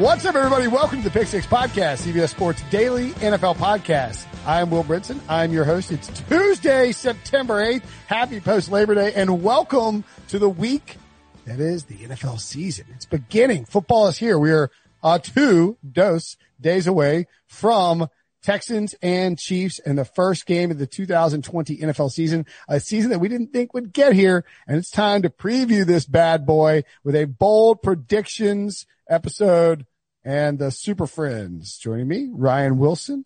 What's up, everybody? Welcome to the Pick Six Podcast, CBS Sports Daily NFL Podcast. I'm Will Brinson. I'm your host. It's Tuesday, September 8th. Happy post Labor Day and welcome to the week that is the NFL season. It's beginning. Football is here. We are uh, two dose days away from Texans and Chiefs in the first game of the 2020 NFL season, a season that we didn't think would get here. And it's time to preview this bad boy with a bold predictions episode and the super friends joining me, Ryan Wilson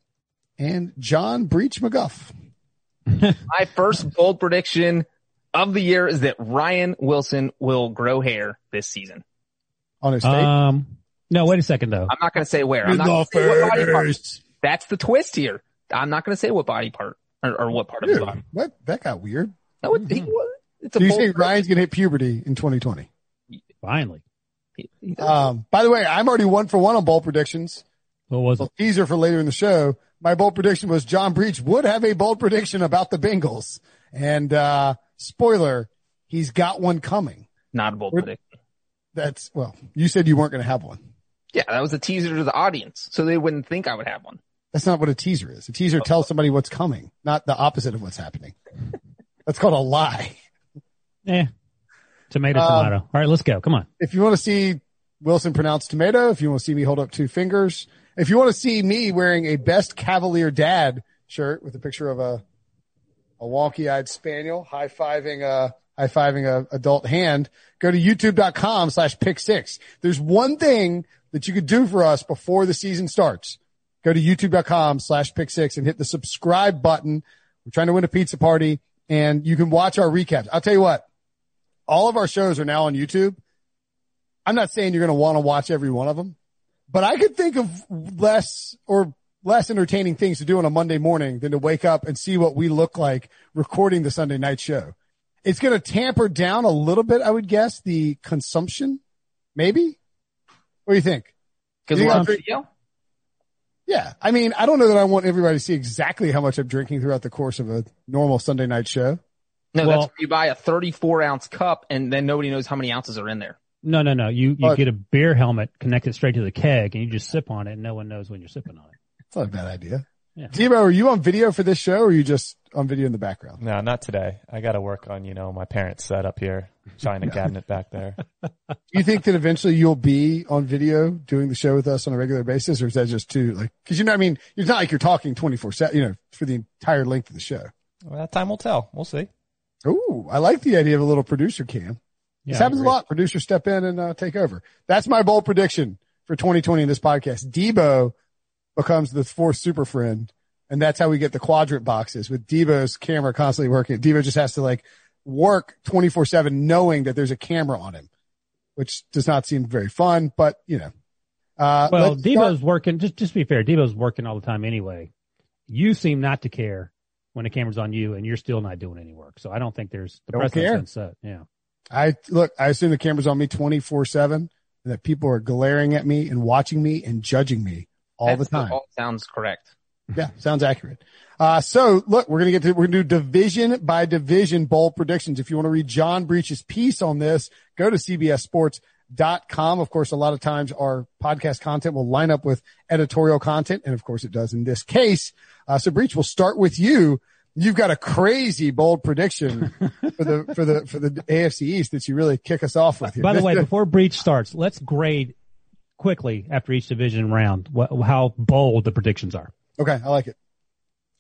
and John Breech McGuff. My first bold prediction of the year is that Ryan Wilson will grow hair this season. On his face? Um, no, wait a second though. I'm not going to say where. I'm not gonna say what body part. That's the twist here. I'm not going to say what body part or, or what part of his body. what? That got weird. No, it, he. It's a Do you bold think Ryan's going to hit puberty in 2020? Finally. He- he does. Um, by the way, I'm already one for one on bold predictions. What was it? teaser for later in the show. My bold prediction was John Breech would have a bold prediction about the Bengals. And, uh, spoiler, he's got one coming. not a bold we're- prediction. That's, well, you said you weren't going to have one. Yeah, that was a teaser to the audience, so they wouldn't think I would have one. That's not what a teaser is. A teaser tells somebody what's coming, not the opposite of what's happening. That's called a lie. Eh. Tomato, Um, tomato. All right, let's go. Come on. If you want to see Wilson pronounce tomato, if you want to see me hold up two fingers, if you want to see me wearing a best Cavalier dad shirt with a picture of a a wonky eyed spaniel high fiving a high fiving a adult hand, go to youtube.com slash pick six. There's one thing that you could do for us before the season starts. Go to youtube.com slash pick six and hit the subscribe button. We're trying to win a pizza party and you can watch our recaps. I'll tell you what, all of our shows are now on YouTube. I'm not saying you're going to want to watch every one of them, but I could think of less or less entertaining things to do on a Monday morning than to wake up and see what we look like recording the Sunday night show. It's going to tamper down a little bit, I would guess, the consumption. Maybe. What do you think? Because we're on video. Yeah. I mean, I don't know that I want everybody to see exactly how much I'm drinking throughout the course of a normal Sunday night show. No, Well- that's where you buy a 34 ounce cup and then nobody knows how many ounces are in there. No, no, no. You, you But- get a beer helmet connected straight to the keg and you just sip on it and no one knows when you're sipping on it. It's not a bad idea. Yeah. Debo, are you on video for this show or are you just on video in the background? No, not today. I got to work on, you know, my parents' setup here, China cabinet back there. Do you think that eventually you'll be on video doing the show with us on a regular basis, or is that just too like? Because you know, I mean, it's not like you're talking twenty four seven, you know, for the entire length of the show. Well, that time will tell. We'll see. Ooh, I like the idea of a little producer cam. Yeah, this happens a lot. Producers step in and uh, take over. That's my bold prediction for 2020 in this podcast. Debo becomes the fourth super friend, and that's how we get the quadrant boxes with Debo's camera constantly working. Debo just has to like work 24 seven, knowing that there's a camera on him, which does not seem very fun, but you know. Uh, Well, Debo's start- working, just, just be fair, Debo's working all the time anyway. You seem not to care when the camera's on you and you're still not doing any work. So I don't think there's the Don't precedent's set. Yeah. I look, I assume the camera's on me 24 seven and that people are glaring at me and watching me and judging me all That's the time. All sounds correct. Yeah, sounds accurate. Uh, so look, we're going to get to, we're going to do division by division bold predictions. If you want to read John Breech's piece on this, go to cbssports.com. Of course, a lot of times our podcast content will line up with editorial content. And of course it does in this case. Uh, so Breech, we'll start with you. You've got a crazy bold prediction for the, for the, for the AFC East that you really kick us off with here. By the way, before Breech starts, let's grade quickly after each division round what, how bold the predictions are. Okay. I like it.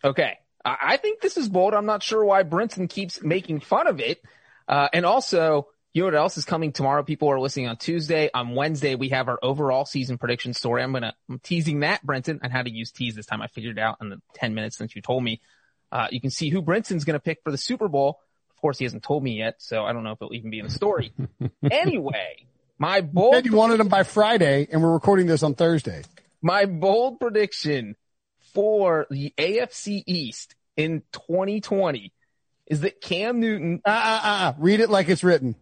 Okay. I I think this is bold. I'm not sure why Brinson keeps making fun of it. Uh, and also, you know what else is coming tomorrow? People are listening on Tuesday. On Wednesday, we have our overall season prediction story. I'm gonna, I'm teasing that, Brinson, and how to use tease this time. I figured it out in the 10 minutes since you told me. Uh, you can see who Brinson's gonna pick for the Super Bowl. Of course, he hasn't told me yet, so I don't know if it'll even be in the story. anyway, my You bold said you wanted them by Friday and we're recording this on Thursday. my bold prediction for the AFC East in 2020 is that Cam Newton, uh, uh, uh. Read it like it's written.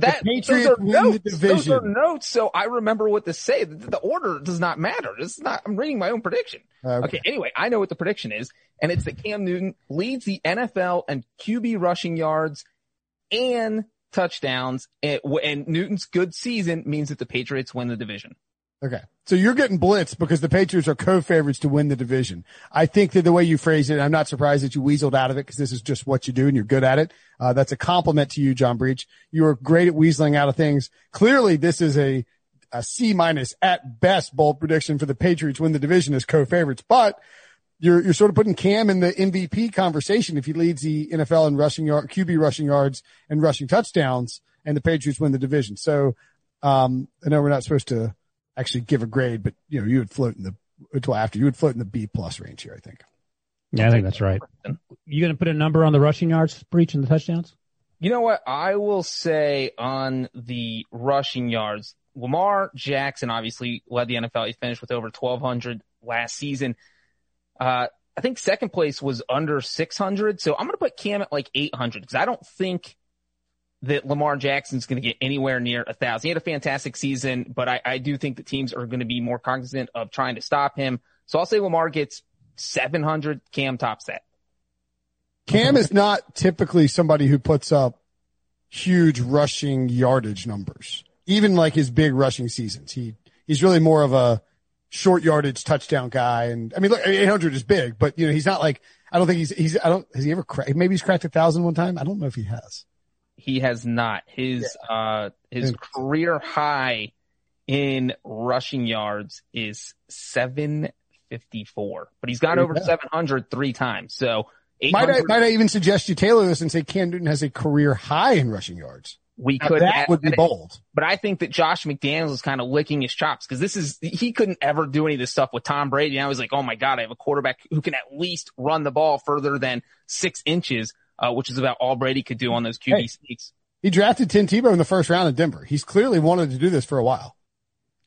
That Patriots those are win the notes. Those are notes. So I remember what to say. The, the order does not matter. This is not, I'm reading my own prediction. Okay. Okay. Anyway, I know what the prediction is and it's that Cam Newton leads the NFL and QB rushing yards and touchdowns and, and Newton's good season means that the Patriots win the division. Okay. So you're getting blitzed because the Patriots are co-favorites to win the division. I think that the way you phrase it, I'm not surprised that you weaseled out of it because this is just what you do and you're good at it. Uh, that's a compliment to you, John Breech. You are great at weaseling out of things. Clearly this is a, a C minus at best bold prediction for the Patriots win the division as co-favorites, but you're, you're sort of putting Cam in the MVP conversation if he leads the NFL in rushing yard, QB rushing yards and rushing touchdowns and the Patriots win the division. So, um, I know we're not supposed to actually give a grade, but you know, you would float in the until after you would float in the B plus range here, I think. Yeah, I think that's right. You going to put a number on the rushing yards, Breech, and the touchdowns? You know what? I will say on the rushing yards, Lamar Jackson obviously led the NFL. He finished with over 1200 last season. Uh, I think second place was under 600. So I'm going to put Cam at like 800 because I don't think that Lamar Jackson's going to get anywhere near a thousand. He had a fantastic season, but I, I do think the teams are going to be more cognizant of trying to stop him. So I'll say Lamar gets 700. Cam tops that. Cam is not typically somebody who puts up huge rushing yardage numbers, even like his big rushing seasons. He, he's really more of a short yardage touchdown guy. And I mean, look, 800 is big, but you know, he's not like, I don't think he's, he's, I don't, has he ever cracked, maybe he's cracked a thousand one time. I don't know if he has. He has not. His uh his career high in rushing yards is 754. But he's gone over go. 700 three times. So Might I, might I even suggest you tailor this and say Cam Newton has a career high in rushing yards? we Now, could that add- would be bold. But I think that Josh McDaniels is kind of licking his chops because this is, he couldn't ever do any of this stuff with Tom Brady. Now he's like, oh my God, I have a quarterback who can at least run the ball further than six inches, uh, which is about all Brady could do on those QB Hey. sneaks. He drafted Tim Tebow in the first round in Denver. He's clearly wanted to do this for a while.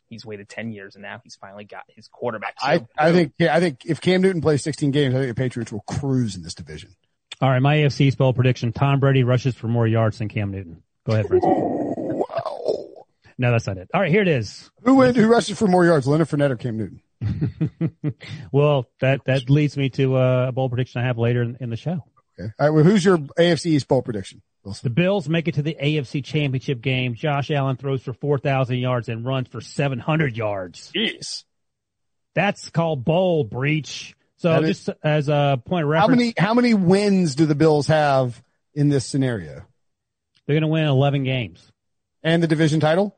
He's waited 10 years and now he's finally got his quarterback. So, I, I think, yeah, I think if Cam Newton plays 16 games, I think the Patriots will cruise in this division. All right, my AFC East bowl prediction: Tom Brady rushes for more yards than Cam Newton. Go ahead, Brent. Wow. No, that's not it. All right, here it is. Who went, who rushes for more yards, Leonard Fournette or Cam Newton? well, that that leads me to uh, a bowl prediction I have later in, in the show. Okay. All right. Well, who's your AFC East bowl prediction? The Bills make it to the AFC Championship game. Josh Allen throws for 4,000 yards and runs for 700 yards. Jeez. That's called bowl Breech. So That is- just as a point of reference. How many, how many wins do the Bills have in this scenario? they're going to win 11 games. And the division title?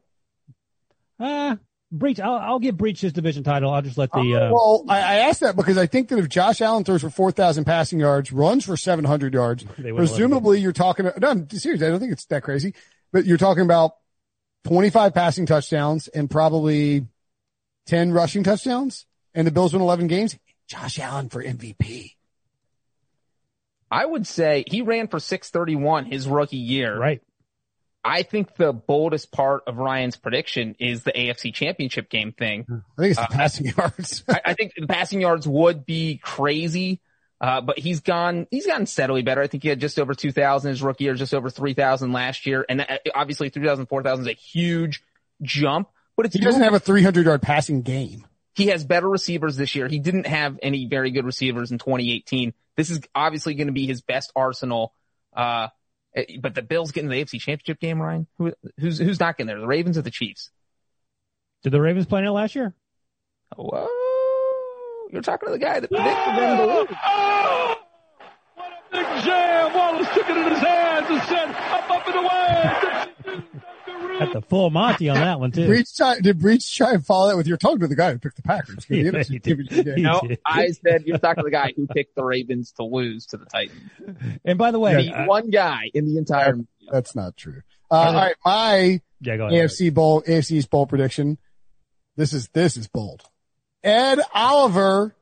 Uh, Breech. I'll, I'll give Breech his division title. I'll just let the, uh, well, I, I asked that because I think that if Josh Allen throws for 4,000 passing yards, runs for 700 yards, They win 11 presumably you're talking about, no, I'm serious. I don't think it's that crazy, but you're talking about 25 passing touchdowns and probably 10 rushing touchdowns and the Bills win 11 games. Josh Allen for MVP. I would say he ran for 631 his rookie year. right. I think the boldest part of Ryan's prediction is the AFC championship game thing. I think it's the passing yards. I, I think the passing yards would be crazy. Uh, but he's gone, he's gotten steadily better. I think he had just over 2,000 his rookie year, just over 3,000 last year. And uh, obviously 3,000, 4,000 is a huge jump, but it's he doesn't have a 300 yard passing game. he has better receivers this year. He didn't have any very good receivers in 2018. This is obviously going to be his best arsenal. Uh, Eh, but the Bills getting the AFC championship game, Ryan? Who, who's, who's not getting there? The Ravens or the Chiefs? Did the Ravens play in it last year? Whoa. You're talking to the guy that predicted them to lose. Oh, what a big jam. Wallace took it in his hands and said, up, up and away. At the full Monty on that one too. Breech try, did Breech try and follow that with your talking to the guy who picked the Packers? Yeah, The NFC he did. championship game. He No. I said you're talking to the guy who picked the Ravens to lose to the Titans. And by the way, The uh, one guy in the entire. That's not true. Uh, all right, my yeah, go ahead. AFC bowl, AFC East bowl prediction. This is this is bold. Ed Oliver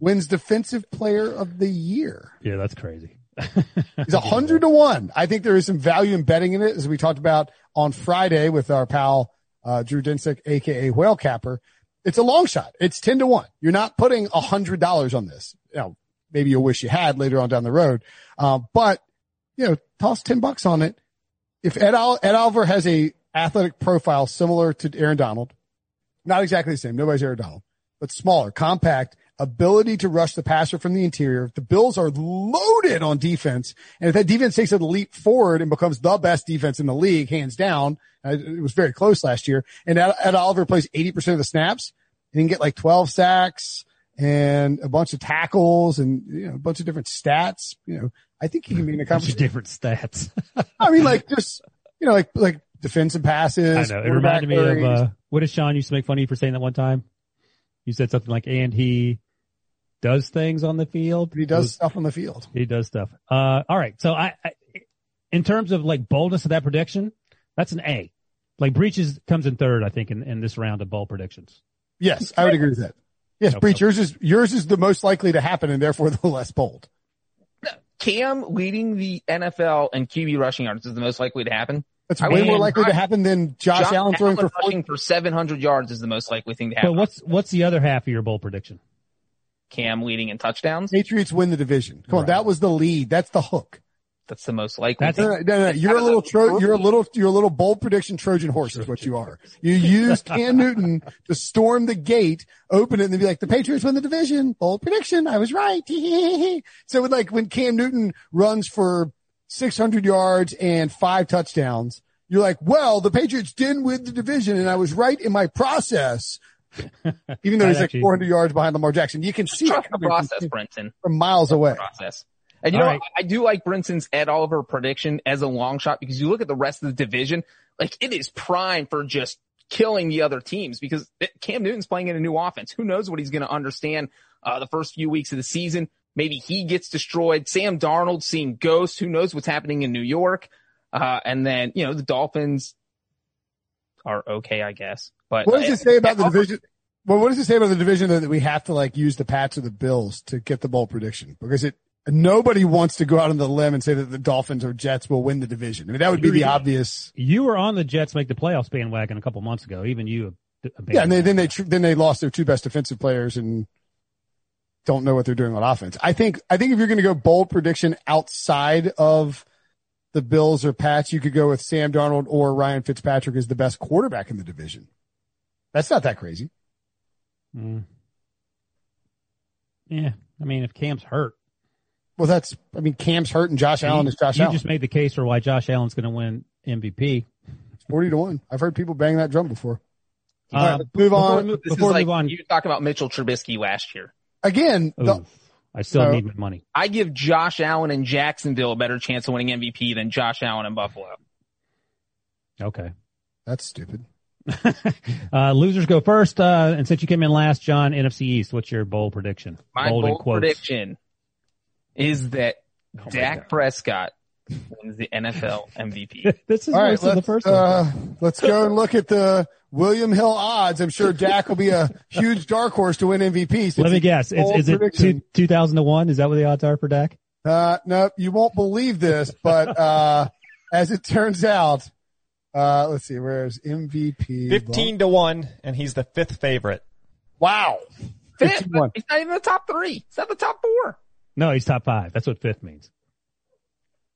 wins Defensive Player of the Year. Yeah, that's crazy. He's a hundred to one. I think there is some value in betting in it, as we talked about on Friday with our pal uh, Drew Dinsick, aka Whale Capper. It's a long shot. It's ten to one. You're not putting a hundred dollars on this. You know, maybe you'll wish you had later on down the road. Uh, but you know, toss ten bucks on it. If Ed, Ol- Ed Oliver has a athletic profile similar to Aaron Donald, not exactly the same. Nobody's Aaron Donald, but smaller, compact, ability to rush the passer from the interior. The Bills are loaded on defense. And if that defense takes a leap forward and becomes the best defense in the league, hands down, uh, it was very close last year. And Ed, Oliver plays 80% of the snaps and he can get like 12 sacks and a bunch of tackles and, you know, a bunch of different stats. You know, I think he can be in a Bunch of conversation. different stats. I mean, like just, you know, like, like defensive passes. I know. It reminded me of, uh, what did Sean used to make fun of you for saying that one time? You said something like, and he does things on the field. he does stuff on the field. He does stuff. Uh, all right. So I, I, in terms of like boldness of that prediction, that's an A. Like Breech's comes in third, I think, in, in this round of bold predictions. Yes, I would agree with that. Yes, Okay. Breech, yours is, yours is the most likely to happen and therefore the less bold. Cam leading the NFL and QB rushing yards is the most likely to happen. That's I way more likely to happen than Josh, Allen throwing for rushing 40. for 700 yards is the most likely thing to happen. But happen. what's, what's the other half of your bold prediction? Cam leading in touchdowns? Patriots win the division. Come on, that was the lead. That's the hook. That's the most likely. That's- No, thing. no, no, no. You're a little tro- you're a little you're a little bold prediction Trojan horse is what you are. You used Cam Newton to storm the gate, open it, and then be like, the Patriots win the division. Bold prediction. I was right. so with like when Cam Newton runs for 600 yards and five touchdowns, you're like, well, the Patriots didn't win the division, and I was right in my process. Even though he's like 400 yards behind Lamar Jackson, you can see it the process, from, Brinson. from miles away. Process. And you All know, right. I do like Brinson's Ed Oliver prediction as a long shot because you look at the rest of the division, like it is prime for just killing the other teams because Cam Newton's playing in a new offense. Who knows what he's going to understand uh, the first few weeks of the season? Maybe he gets destroyed. Sam Darnold seeing ghosts. Who knows what's happening in New York? Uh, and then, you know, the Dolphins are okay, I guess. But What does uh, it say about the division? Well, what does it say about the division that we have to like use the Pats or the Bills to get the bowl prediction? Because it nobody wants to go out on the limb and say that the Dolphins or Jets will win the division. I mean, that would be the obvious. You were on the Jets make the playoffs bandwagon a couple months ago. Even you. Yeah, and they, then they then they lost their two best defensive players and don't know what they're doing on offense. I think I think if you're going to go bold prediction outside of the Bills or Pats, you could go with Sam Darnold or Ryan Fitzpatrick as the best quarterback in the division. That's not that crazy. Mm. Yeah. I mean, if Cam's hurt, Well, that's I mean Cam's hurt and Josh Allen you, is Josh you Allen. just made the case for why Josh Allen's going to win MVP. 40 to 1. I've heard people bang that drum before. Uh, All right, let's move before on. we move- This before is we like move on, you talk about Mitchell Trubisky last year. Again, the, I still No. need my money. I give Josh Allen and Jacksonville a better chance of winning MVP than Josh Allen and Buffalo. Okay. that's stupid. uh, losers go first. Uh, and since you came in last, John, NFC East, what's your bold prediction? My bold bold prediction is that Oh Dak God. Prescott wins the NFL MVP. this is All right, worse than the let's, first one. uh, let's go and look at the William Hill odds. I'm sure Dak will be a huge dark horse to win MVP. since Let me he- guess. Is, is it two, 2000 to 1? Is that what the odds are for Dak? Uh, no, you won't believe this, but, uh, as it turns out, uh, let's see, where's MVP? 15 to 1, and he's the fifth favorite. Wow. Fifth, 51. he's not even the top three. He's not the top four. No, he's top five. That's what fifth means.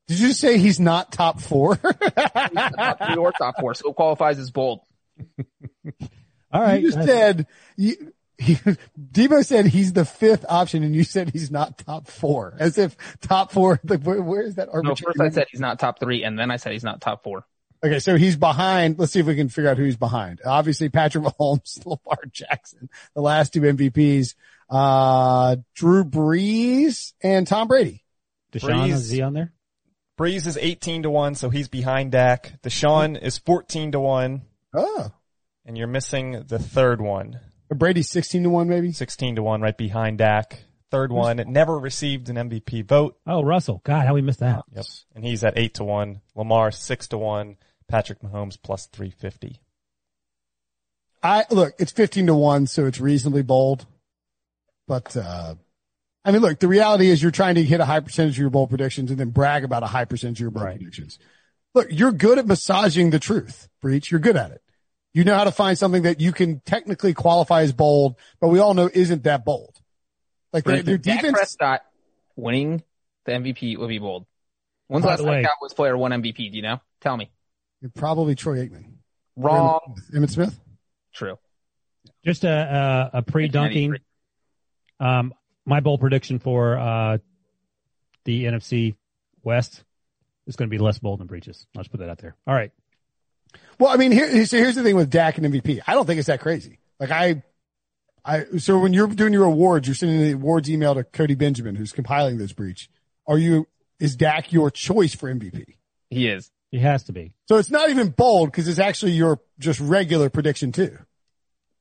Did you say he's not top four? He's top three or top four, so it qualifies as bold. All right. you said you, he, Debo said he's the fifth option, and you said he's not top four, as if top four. Like, where, where is that No, first I said he's not top three, and then I said he's not top four. Okay, so he's behind. Let's see if we can figure out who he's behind. Obviously, Patrick Mahomes, Lamar Jackson, the last two MVPs, uh, Drew Brees and Tom Brady. Deshaun, Brees. is he on there? Brees is 18 to 1, so he's behind Dak. Deshaun is 14 to 1, Oh, and you're missing the third one. Brady's 16 to one, maybe. 16 to 1 right behind Dak. Third one, it never received an MVP vote. Oh, Russell. God, how we missed that. Yep. And he's at 8 to 1. Lamar 6 to 1. Patrick Mahomes plus 350. I look, it's 15 to one, so it's reasonably bold. But, uh, I mean, look, the reality is you're trying to hit a high percentage of your bold predictions and then brag about a high percentage of your bold Right. predictions. Look, you're good at massaging the truth, Breech. You're good at it. You know how to find something that you can technically qualify as bold, but we all know isn't that bold. Like their, their Dak defense. Prescott winning the MVP would be bold. When's the By last the time way- Cowboys player won MVP? Do you know? Tell me. Probably Troy Aikman. Wrong. Emmitt Smith. True. Just a, a, a pre-dunking. Um, my bold prediction for uh, the NFC West is going to be less bold than Breech's. I'll just put that out there. All right. Well, I mean, here, so here's the thing with Dak and MVP. I don't think it's that crazy. Like I, I, so when you're doing your awards, you're sending the awards email to Cody Benjamin, who's compiling this Breech. Are you, is Dak your choice for MVP? He is. He has to be. So it's not even bold because it's actually your just regular prediction too.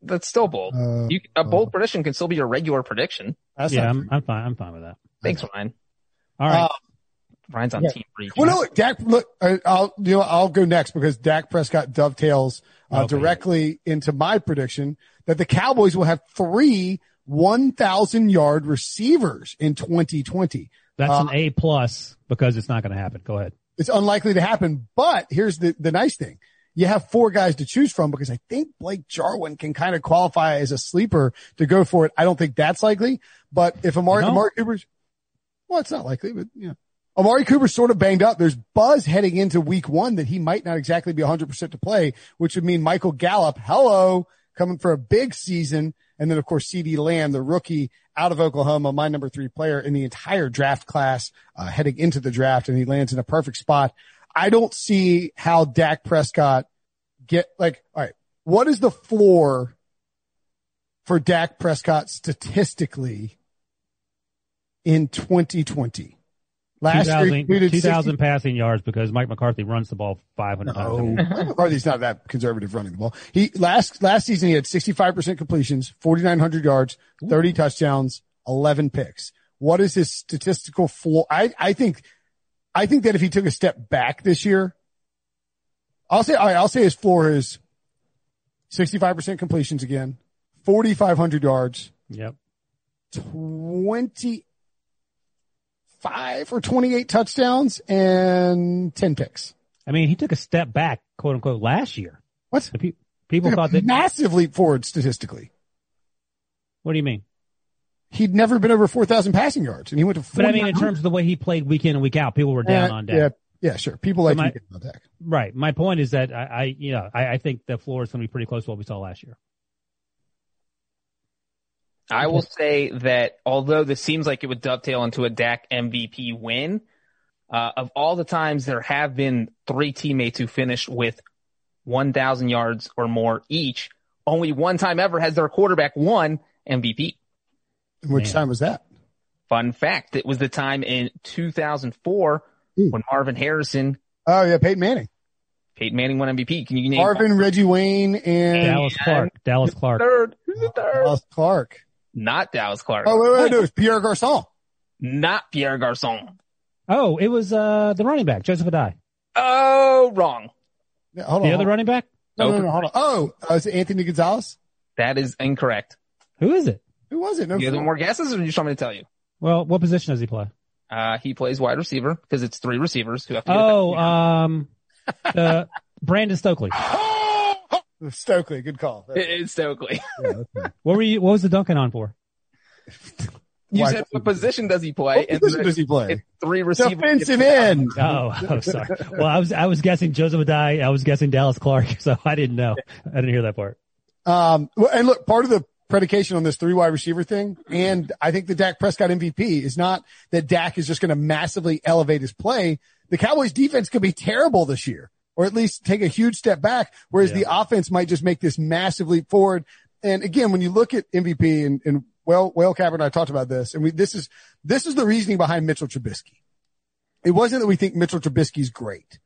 That's still bold. Uh, you, a bold prediction can still be your regular prediction. That's yeah, I'm, I'm fine. I'm fine with that. Thanks, Ryan. All right. Uh, Ryan's on yeah. team three. Well, no, look, Dak, look, I- I'll, you know, I'll go next because Dak Prescott dovetails uh, Okay. directly into my prediction that the Cowboys will have three 1,000 yard receivers in 2020. That's uh, an A plus because it's not going to happen. Go ahead. It's unlikely to happen, but here's the, the nice thing. You have four guys to choose from because I think Blake Jarwin can kind of qualify as a sleeper to go for it. I don't think that's likely, but if Amari, No? Amari Cooper's, well, it's not likely, but yeah. Amari Cooper's sort of banged up. There's buzz heading into week one that he might not exactly be 100% to play, which would mean Michael Gallup, hello, coming for a big season. And then of course, CeeDee Lamb, the rookie out of Oklahoma, my number three player in the entire draft class, uh, heading into the draft and he lands in a perfect spot. I don't see how Dak Prescott get like, all right, what is the floor for Dak Prescott statistically in 2020? Last 2000, completed 2000 passing yards because Mike McCarthy runs the ball 500 no, times. McCarthy's not that conservative running the ball. He last last season he had 65% completions, 4900 yards, 30 touchdowns, 11 picks. What is his statistical floor? I I think I think that if he took a step back this year, I'll say right, I'll say his floor is 65% completions again, 4500 yards, Yep. 25 or 28 touchdowns and 10 picks. I mean, he took a step back, quote unquote, last year. What? Pe- people thought that. massive leap forward statistically. What do you mean? He'd never been over 4,000 passing yards and he went to But I mean, in terms of the way he played week in and week out, people were down Uh, on Dak. Yeah, yeah, sure. People like But my- to on Dak. Right. My point is that I, I you know, I, I think the floor is going to be pretty close to what we saw last year. I will say that although this seems like it would dovetail into a Dak MVP win, uh, of all the times there have been three teammates who finished with 1,000 yards or more each, only one time ever has their quarterback won MVP. Which Man. time was that? Fun fact, it was the time in 2004 Hmm. when Marvin Harrison, Oh yeah, Peyton Manning, Peyton Manning won MVP. Can you name Marvin, Reggie Wayne, and Dallas Clark. Dallas Clark. third? Who's the third? Dallas Clark. Not Dallas Clark. Oh wait, wait, wait. no, was Pierre Garcon. Not Pierre Garcon. Oh, it was uh the running back, Joseph Addai. Oh, wrong. Yeah, hold The on. other running back? no, no, no, hold on. Oh, uh, is it Anthony Gonzalez? That is incorrect. Who is it? Who was it? No, You have more guesses or do you just want me to tell you? Well, what position does he play? Uh, he plays wide receiver because it's three receivers who have to get Oh, um, uh, Brandon Stokley. Stokley. Good call. It's Stokley. Yeah, that's fine. What were you? What was the Duncan on for? You Why- said what position does he play? What position does he play? It's three receivers. Defensive end. Oh, oh, sorry. Well, I was I was guessing Joseph Addai. I was guessing Dallas Clark, so I didn't know. I didn't hear that part. Um, and look, part of the predication on this three wide receiver thing. And I think the Dak Prescott MVP is not that Dak is just going to massively elevate his play. The Cowboys defense could be terrible this year or at least take a huge step back. Whereas the offense might just make this massive leap forward. And again, when you look at MVP and, and well, Whale Capper and I talked about this and we, this is, this is the reasoning behind Mitchell Trubisky. It wasn't that we think Mitchell Trubisky's great.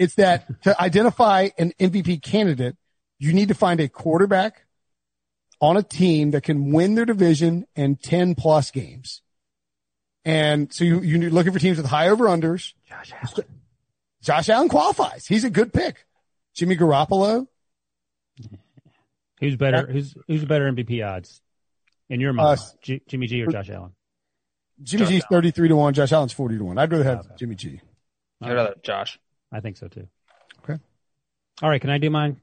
It's that to identify an MVP candidate, you need to find a quarterback on a team that can win their division and 10 plus games. And so you, you're looking for teams with high over unders. Josh Allen. Josh Allen qualifies. He's a good pick. Jimmy Garoppolo. Who's better? Who's who's better MVP odds in your mind? Uh, G- Jimmy G or Josh Allen? Jimmy Josh G's 33 to 1. Josh Allen's 40 to 1. I'd rather have Okay. Jimmy G. I'd rather have Josh. I think so too. Okay. All right, can I do mine?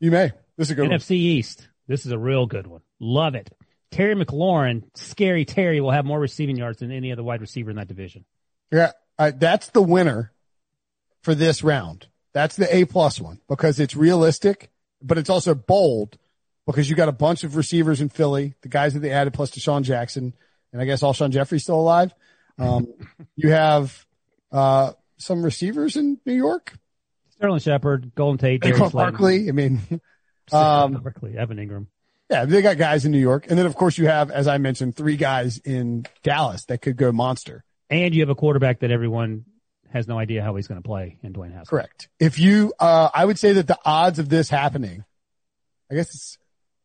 You may. This is a good one. NFC East. This is a real good one. Love it. Terry McLaurin, scary Terry, will have more receiving yards than any other wide receiver in that division. Yeah. Uh, that's the winner for this round. That's the A plus one because it's realistic, but it's also bold because you got a bunch of receivers in Philly, the guys that they added plus DeSean Jackson, and I guess Alshon Jeffery's still alive. Um, you have, uh, some receivers in New York. Sterling Shepard, Golden Tate, Darius Saquon Slayton, Barkley. I mean, Saquon um, Barkley, Evan Engram. Yeah, they got guys in New York. And then of course you have, as I mentioned, three guys in Dallas that could go monster. And you have a quarterback that everyone has no idea how he's going to play in Dwayne Haskins. Correct. If you, uh, I would say that the odds of this happening, I guess it's,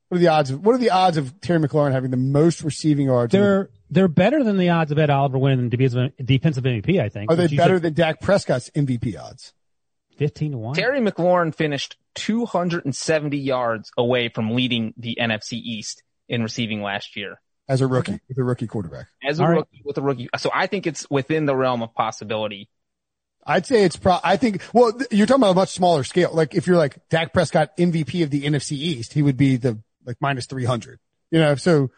what are the odds of, what are the odds of Terry McLaurin having the most receiving yards? They're they're better than the odds of Ed Oliver winning the defensive defensive MVP. I think. are they which better said than Dak Prescott's MVP odds? Fifteen to one. Terry McLaurin finished 270 yards away from leading the NFC East in receiving last year As a rookie, with a rookie quarterback. as a All right. rookie with a rookie. So I think it's within the realm of possibility. I'd say it's pro, I think, well, th- you're talking about a much smaller scale. Like if you're like Dak Prescott MVP of the NFC East, he would be the like minus 300, you know, so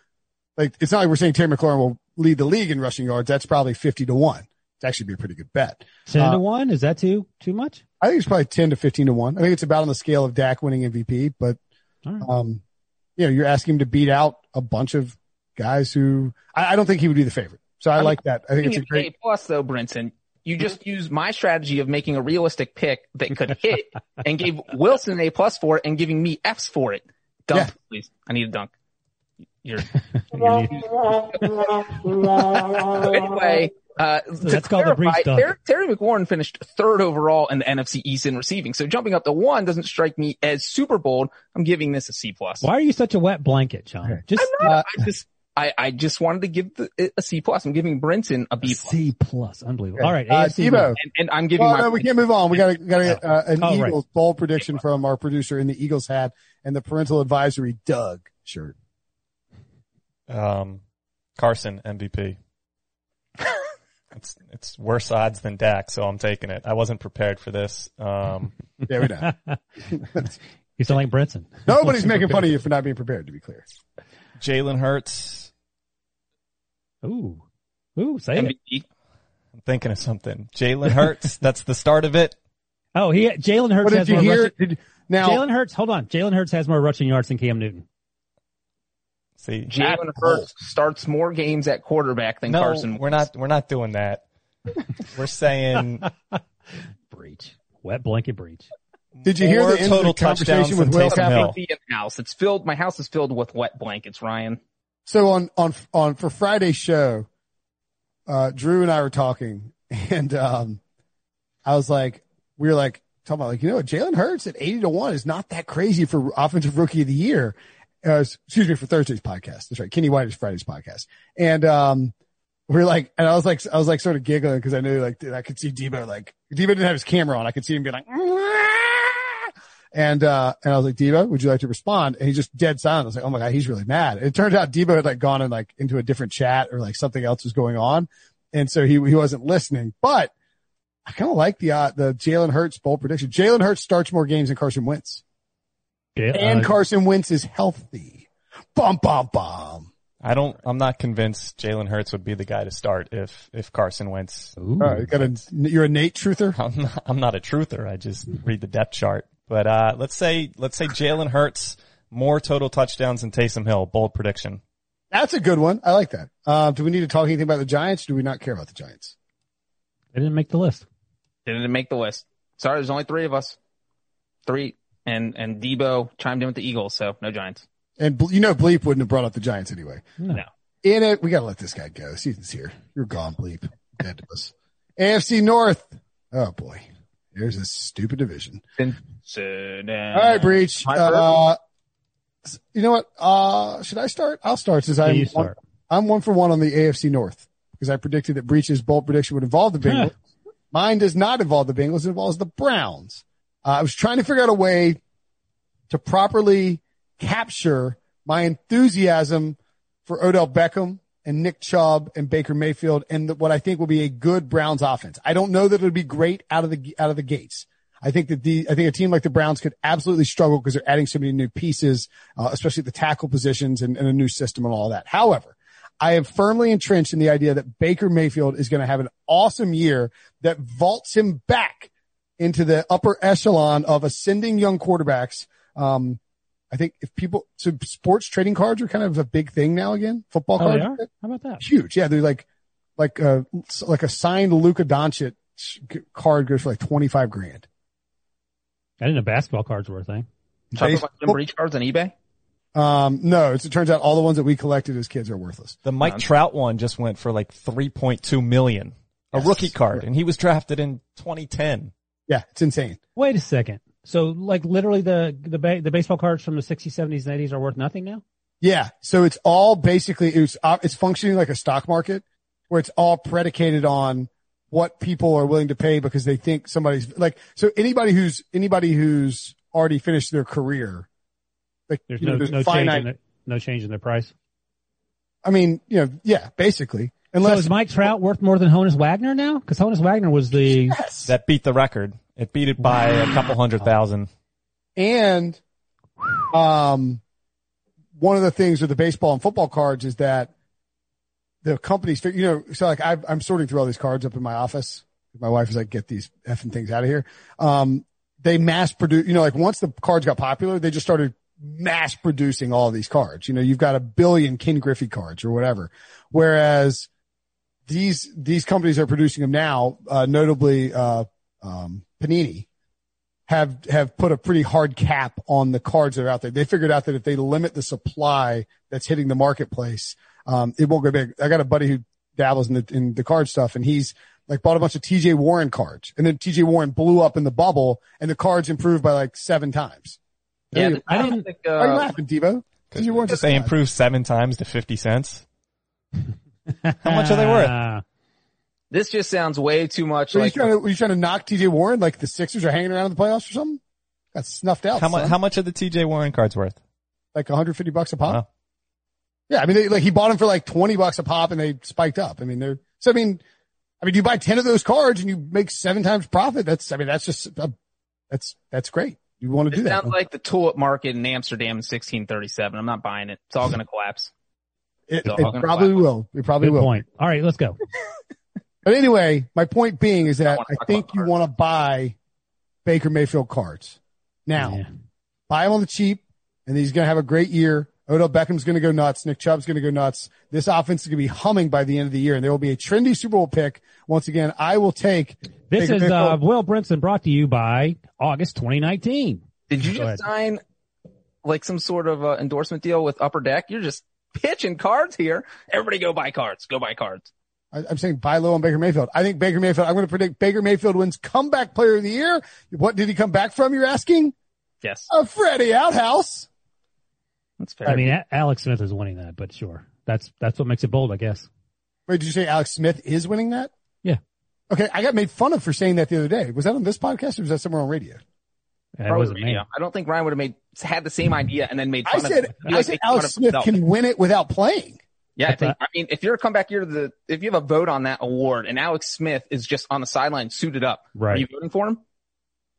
like it's not like we're saying Terry McLaurin will lead the league in rushing yards. That's probably 50 to one. It's actually be a pretty good bet. Ten Uh, to one. Is that too too much? I think it's probably 10 to 15 to one. I think it's about on the scale of Dak winning MVP, but, All right. um, you know, you're asking him to beat out a bunch of guys who I, I don't think he would be the favorite. So I like that. I think it's a great, A plus though, Brinson, you just used my strategy of making a realistic pick that could hit and gave Wilson an A plus for it and giving me F's for it. Dunk, Yeah. please. I need a dunk. You're You need- So anyway, uh, to That's called a Breech clarify, dunk. Terry, Terry McLaurin finished third overall in the NFC East in receiving. So jumping up to one doesn't strike me as super bold. I'm giving this a C plus. Why are you such a wet blanket, John? Just uh, I just, I, I just wanted to give the, a C plus. I'm giving Brinson a B plus. C plus. Unbelievable. All right, uh, AFC Debo. And, and I'm giving Well, my, no, we can't move on. We got to got to uh, an Oh, right. Eagles bold prediction from our producer in the Eagles hat and the parental advisory Doug shirt. Um, Carson MVP. it's it's worse odds than Dak, so I'm taking it. I wasn't prepared for this. Um, Yeah, we know. you sound like Brinson. Nobody's making fun of you for not being prepared. To be clear, Jalen Hurts. Ooh, ooh, say it. I'm thinking of something. Jalen Hurts. that's the start of it. Oh, he Jalen Hurts what has did you more hear? rushing. Did, now, Jalen Hurts, hold on. Jalen Hurts has more rushing yards than Cam Newton. See, Jalen Hurts starts more games at quarterback than no, Carson. we're not. We're not doing that. We're saying Breech. Wet blanket Breech. did you hear the total the conversation touchdowns with than Will Taysom Hill. Be in house. It's filled. My house is filled with wet blankets, Ryan. So on on on for Friday's show, uh, Drew and I were talking, and um, I was like, we were like talking about like you know Jalen Hurts at eighty to one is not that crazy for offensive rookie of the year. Uh, excuse me for Thursday's podcast. That's right. Kenny White is Friday's podcast, and um, we we're like, and I was like, I was like sort of giggling because I knew like I could see Debo like Debo didn't have his camera on. I could see him be like. And, uh, and I was like, Debo, would you like to respond? And he just dead silent. I was like, oh my God, he's really mad. And it turned out Debo had like gone in like into a different chat or like something else was going on. And so he, he wasn't listening, but I kind of like the, uh, the Jalen Hurts bold prediction. Jalen Hurts starts more games than Carson Wentz Yeah, and uh, Carson Wentz is healthy. Bum, bum, bum. I don't. I'm not convinced Jalen Hurts would be the guy to start if if Carson Wentz. ooh. All right. You got a, you're a Nate truther. I'm not, I'm not a truther. I just read the depth chart. But uh, let's say let's say Jalen Hurts more total touchdowns than Taysom Hill. Bold prediction. That's a good one. I like that. Uh, do we need to talk anything about the Giants? Do we not care about the Giants? They didn't make the list. Didn't make the list. Sorry, there's only three of us. Three. And, and Debo chimed in with the Eagles, so no Giants. And you know, Bleep wouldn't have brought up the Giants anyway. No. No. In it, we gotta let this guy go. Season's here. You're gone, Bleep. Dead to us. AFC North. Oh boy. Here's a stupid division. Cincinnati. All right, Breech. Uh, you know what? Uh, should I start? I'll start since I'm you one. I'm one for one on the AFC North because I predicted that Breech's bold prediction would involve the Bengals. Mine does not involve the Bengals. It involves the Browns. Uh, I was trying to figure out a way to properly capture my enthusiasm for Odell Beckham and Nick Chubb and Baker Mayfield and the, what I think will be a good Browns offense. I don't know that it'll be great out of the, out of the gates. I think that the, I think a team like the Browns could absolutely struggle because they're adding so many new pieces, uh, especially the tackle positions and, and a new system and all that. However, I am firmly entrenched in the idea that Baker Mayfield is going to have an awesome year that vaults him back into the upper echelon of ascending young quarterbacks. Um, I think if people, so sports trading cards are kind of a big thing now again. Football Oh, they cards, are? How about that? huge. Yeah, they're like, like a like a signed Luka Doncic card goes for like twenty five grand. I didn't know basketball cards were a thing. Talking about Jim Breach cards on eBay? Um, no, it's, it turns out all the ones that we collected as kids are worthless. The Mike Um, Trout one just went for like 3.2 million. A Yes. rookie card and he was drafted in 2010. Yeah, it's insane. Wait a second. So like literally the the ba- the baseball cards from the 60s, 70s, and 80s are worth nothing now? Yeah. So it's all basically, it's, uh, it's functioning like a stock market where it's all predicated on what people are willing to pay because they think somebody's like, so anybody who's, anybody who's already finished their career, like, There's no know, there's no change in the, no change in their price. I mean, you know, yeah, basically. So Unless, is Mike Trout worth more than Honus Wagner now? Because Honus Wagner was the yes. That beat the record. It beat it by a couple hundred thousand. And, um, one of the things with the baseball and football cards is that the companies, you know, so like i I'm sorting through all these cards up in my office. My wife is like, get these effing things out of here. Um, they mass produce, you know, like once the cards got popular, they just started mass producing all these cards. You know, you've got a billion Ken Griffey cards or whatever. Whereas these, these companies are producing them now, uh, notably, uh, um, Panini have, have put a pretty hard cap on the cards that are out there. They figured out that if they limit the supply that's hitting the marketplace, um, it won't go big. I got a buddy who dabbles in the, in the card stuff and he's like bought a bunch of TJ Warren cards and then TJ Warren blew up in the bubble and the cards improved by like seven times. Yeah, Hey, I I don't didn't- think, Why are you uh, laughing, Debo? TJ Warren's just They improved seven times to 50 cents. How much are they worth? This just sounds way too much Were you trying to, were you trying to knock TJ Warren like the Sixers are hanging around in the playoffs or something? Got snuffed out. How much, how much are the TJ Warren cards worth? like 150 bucks a pop? Wow. Yeah, I mean, they, like he bought them for like 20 bucks a pop and they spiked up. I mean, they're, so I mean, I mean, you buy 10 of those cards and you make seven times profit. That's, I mean, that's just, uh, that's, that's great. You want to do It that. sounds like the tulip market in Amsterdam in 1637. I'm not buying it. It's all going to collapse. It, it probably buy will. It probably good will. point. All right, let's go. But anyway, my point being is that wanna I think you want to buy Baker Mayfield cards. Now, Yeah. buy him on the cheap and he's going to have a great year. Odell Beckham's going to go nuts. Nick Chubb's going to go nuts. This offense is going to be humming by the end of the year and there will be a trendy Super Bowl pick. Once again, I will take This Baker is uh, Will Brinson brought to you by August 2019. Did you Go just ahead. sign like some sort of uh, endorsement deal with Upper Deck? You're just pitching cards here. Everybody go buy cards. Go buy cards. I, I'm saying buy low on Baker Mayfield. I think Baker Mayfield, I'm going to predict Baker Mayfield wins comeback player of the year. What did he come back from? You're asking? Yes, A Freddie Outhouse. that's fair. I mean, A- Alex Smith is winning that, but sure. That's, that's what makes it bold, I guess. Wait, did you say Alex Smith is winning that? Yeah. Okay. I got made fun of for saying that the other day. Was that on this podcast or was that somewhere on radio? That Probably wasn't me. radio. I don't think Ryan would have made had the same idea and then made I fun said, of. I said Alex Smith can win it without playing. Yeah, I That's think. I mean, if you're a comeback year, to the if you have a vote on that award and Alex Smith is just on the sideline suited up, right? are Right. you voting for him?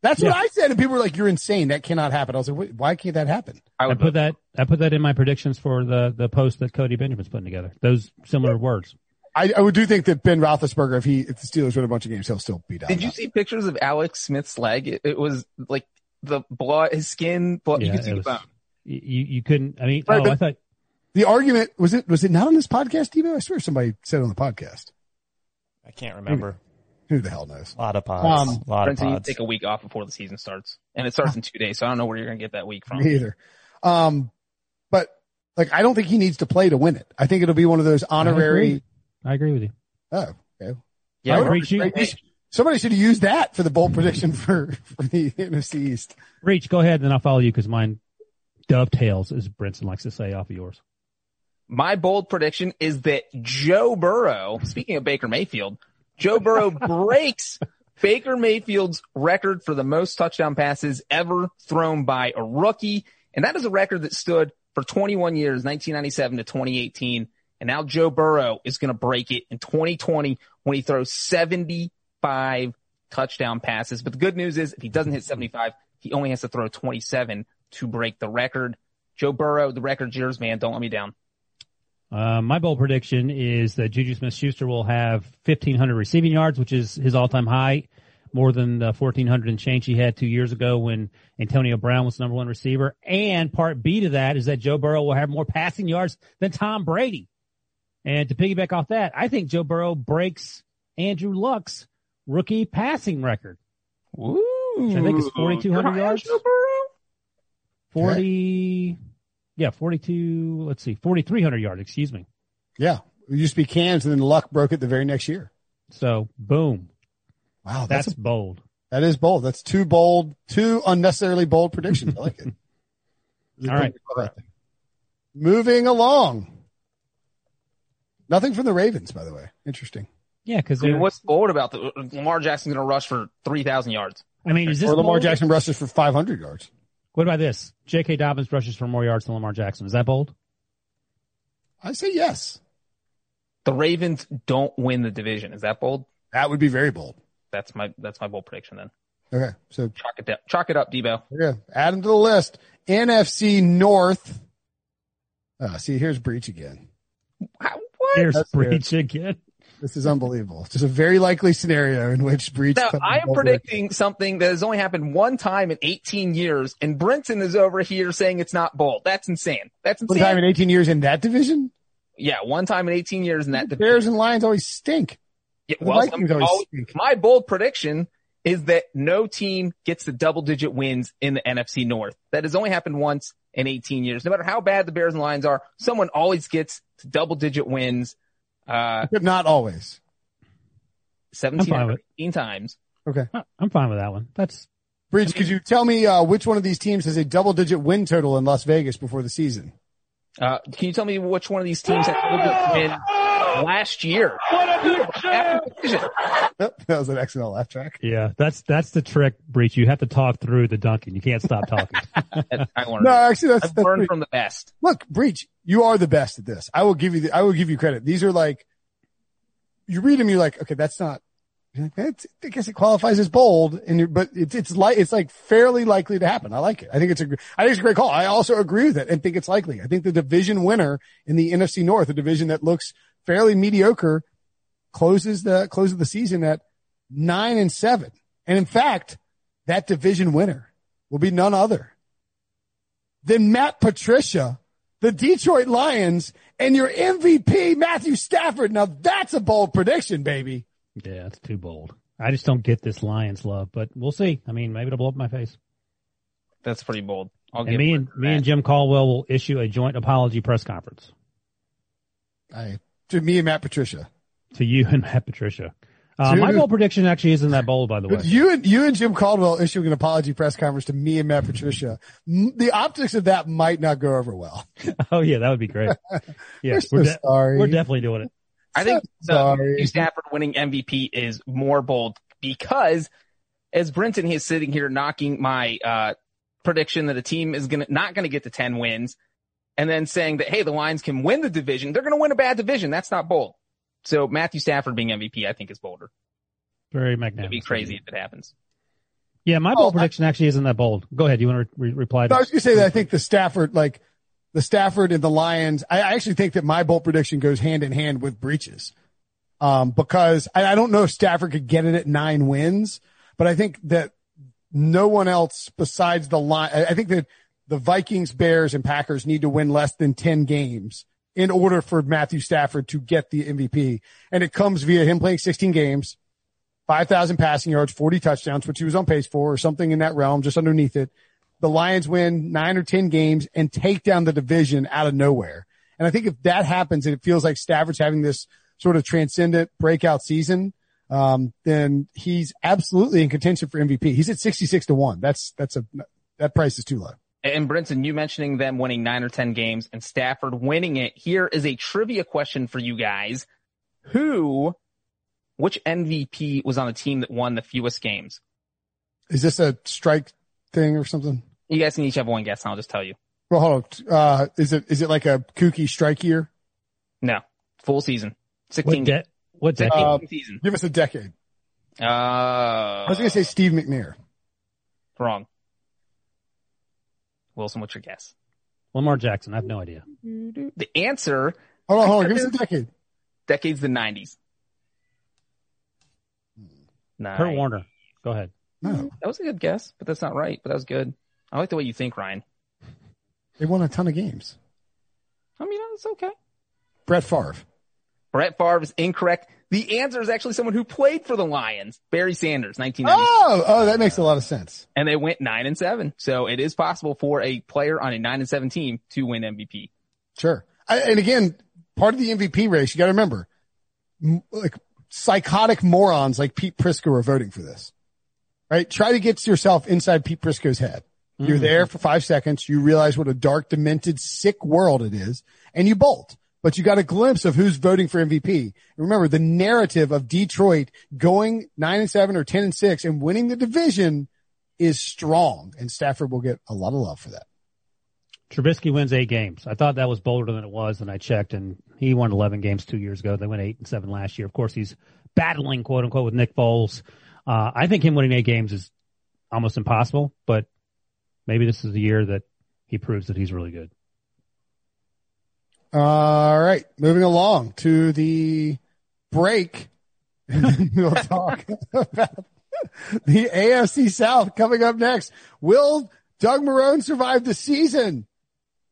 That's what I said. And people were like, you're insane. That cannot happen. I was like, why can't that happen? I I would put that, I put that in my predictions for the, the post that Cody Benjamin's putting together. Those similar words. I, I would do think that Ben Roethlisberger, if he, if the Steelers win a bunch of games, he'll still beat out. Did you see pictures of Alex Smith's leg? It, it was like the blood, his skin, blood, you could see it the was- bone. You you couldn't. I mean, Right, oh, but- I thought The argument was it was it not on this podcast, Debo? I swear somebody said it on the podcast. I can't remember. Who the hell knows? A lot of pods. Um, a lot of Brinson, you pods. take a week off before the season starts, and it starts in two days. So I don't know where you're going to get that week from. Me either. Um, but like, I don't think he needs to play to win it. I think it'll be one of those honorary. I agree with you. Oh, okay. Yeah, I Reach, you, Hey, Somebody should have used that for the bold prediction for, for the NFC East. Reach, go ahead, and then I'll follow you because mine dovetails, as Brinson likes to say, off of yours. My bold prediction is that Joe Burrow, speaking of Baker Mayfield, Joe Burrow breaks Baker Mayfield's record for the most touchdown passes ever thrown by a rookie. And that is a record that stood for 21 years, 1997 to 2018. And now Joe Burrow is going to break it in 2020 when he throws 75 touchdown passes. But the good news is if he doesn't hit 75, he only has to throw 27 to break the record. Joe Burrow, the record's yours, man. Don't let me down. Uh, my bold prediction is that Juju Smith-Schuster will have 1,500 receiving yards, which is his all-time high, more than the 1,400 and change he had two years ago when Antonio Brown was number one receiver. And part B to that is that Joe Burrow will have more passing yards than Tom Brady. And to piggyback off that, I think Joe Burrow breaks Andrew Luck's rookie passing record. Ooh. I think is 4,200 You're high on yards. Joe Burrow? 40, yeah, 42, let's see, 4,300 yards, excuse me. Yeah. It used to be Cam's and then luck broke it the very next year. So boom. Wow. That's, That's bold. that is bold. That's too bold, too unnecessarily bold predictions. I like it. All right. Moving along. Nothing from the Ravens, by the way. Interesting. Yeah, because I mean, what's bold about the Lamar Jackson's going to rush for 3,000 yards? I mean, is this Or Lamar bold? Jackson rushes for 500 yards. What about this? J.K. Dobbins rushes for more yards than Lamar Jackson. Is that bold? I say yes. The Ravens don't win the division. Is that bold? That would be very bold. That's my, that's my bold prediction then. Okay. So Chalk it, down, chalk it up, Debo. yeah, add them to the list. NFC North. Uh, see, here's Breech again. How, what? Here's That's Breech again. This is unbelievable. Just a very likely scenario in which Breech. Now, I am predicting something that has only happened one time in 18 years, and Brinson is over here saying it's not bold. That's insane. That's One insane. time in 18 years in that division. yeah, one time in 18 years in that The division. Bears and Lions always stink. Yeah, The well, Vikings always always- stink. my bold prediction is that no team gets the double digit wins in the NFC North. That has only happened once in 18 years. No matter how bad the Bears and Lions are, someone always gets to double digit wins, uh, But not always. 17 or 18 times. Okay. I'm fine with that one. That's Breech, could you tell me uh, which one of these teams has a double digit win total in Las Vegas before the season? Uh, can you tell me which one of these teams had double digit win last year? What a big jam! that was an excellent laugh track. yeah. That's that's the trick, Breech. You have to talk through the dunking. You can't stop talking. I learned. No, actually, that's, I've that's learned pretty- from the best. look, Breech, you are the best at this. I will give you the, I will give you credit. These are like, you read them, you're like, okay, that's not, you're like, "That's- I guess it qualifies as bold and you're, but it's, it's like, it's like fairly likely to happen. I like it. I think it's a, I think it's a great call. I also agree with it and think it's likely. I think the division winner in the NFC North, a division that looks fairly mediocre, closes the, closes the season at nine and seven. And in fact, that division winner will be none other than Matt Patricia, the Detroit Lions, and your MVP, Matthew Stafford. Now that's a bold prediction, baby. yeah, it's too bold. I just don't get this Lions love, but we'll see. I mean, maybe it'll blow up my face. That's pretty bold. I'll And me and me that. and Jim Caldwell will issue a joint apology press conference I, to me and Matt Patricia. to you and Matt Patricia. Uh, my Dude. bold prediction actually isn't that bold, by the way. You and you and Jim Caldwell issuing an apology press conference to me and Matt Patricia. The optics of that might not go over well. Oh yeah, that would be great. Yeah, We're so we're, de- sorry. we're definitely doing it. I think So the sorry. Matthew Stafford winning MVP is more bold because as Brinson is sitting here knocking my uh, prediction that a team is gonna not gonna get to ten wins, and then saying that hey the Lions can win the division, they're gonna win a bad division. That's not bold. So Matthew Stafford being MVP, I think is bolder. Very magnetic. It'd be crazy if it happens. Yeah, my Oh, bold I- prediction actually isn't that bold. Go ahead. You want to re- reply No, I was going to say that I think the Stafford, like the Stafford and the Lions, I, I actually think that my bold prediction goes hand in hand with Breech's. Um, because I, I don't know if Stafford could get it at nine wins, but I think that no one else besides the line, I I think that the Vikings, Bears, and Packers need to win less than 10 games in order for Matthew Stafford to get the MVP. And it comes via him playing 16 games, 5,000 passing yards, 40 touchdowns, which he was on pace for or something in that realm, just underneath it. The Lions win nine or 10 games and take down the division out of nowhere. And I think if that happens and it feels like Stafford's having this sort of transcendent breakout season, um, then he's absolutely in contention for MVP. He's at 66 to one. That's, that's a, that price is too low. And Brinson, you mentioning them winning nine or 10 games and Stafford winning it. Here is a trivia question for you guys. Who, which MVP was on the team that won the fewest games? Is this a strike thing or something? You guys can each have one guess and I'll just tell you. Well, hold on. Uh, is it, is it like a kooky strike year? No, full season. 16 What, de- what decade? Uh, season. Give us a decade. Uh, I was going to say Steve McNair. wrong. Wilson, what's your guess? Lamar Jackson. I have no idea. The answer, Hold on, hold on. Give us a decade. decade's the 90s. Hmm. Nice. Kurt Warner. Go ahead. No, That was a good guess, but that's not right. But that was good. I like the way you think, Ryan. they won a ton of games. I mean, it's okay. Brett Favre. Brett Favre is incorrect. The answer is actually someone who played for the Lions, Barry Sanders, 1990. Oh, oh, that makes a lot of sense. And they went nine and seven. So it is possible for a player on a nine and seven team to win MVP. Sure. I, and again, part of the MVP race, you got to remember, like psychotic morons like Pete Prisco are voting for this, right? Try to get yourself inside Pete Prisco's head. You're mm-hmm. there for five seconds. You realize what a dark, demented, sick world it is and you bolt, but you got a glimpse of who's voting for MVP. Remember the narrative of Detroit going nine and seven or 10 and six and winning the division is strong and Stafford will get a lot of love for that. Trubisky wins eight games. I thought that was bolder than it was, and I checked, and he won 11 games two years ago. They went eight and seven last year. Of course, he's battling, quote unquote, with Nick Foles. Uh, I think him winning eight games is almost impossible, but maybe this is the year that he proves that he's really good. All right, moving along to the break. We'll talk about the AFC South coming up next. Will Doug Marrone survive the season?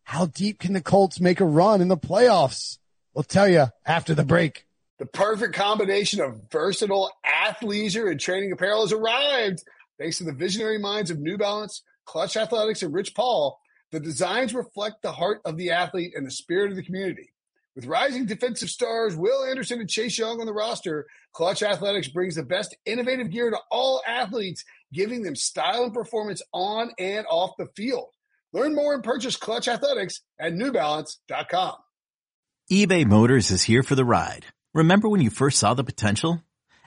How deep can the Colts make a run in the playoffs? We'll tell you after the break. The perfect combination of versatile athleisure and training apparel has arrived. Thanks to the visionary minds of New Balance, Clutch Athletics, and Rich Paul, the designs reflect the heart of the athlete and the spirit of the community. With rising defensive stars Will Anderson and Chase Young on the roster, Clutch Athletics brings the best innovative gear to all athletes, giving them style and performance on and off the field. Learn more and purchase Clutch Athletics at newbalance.com. eBay Motors is here for the ride. Remember when you first saw the potential?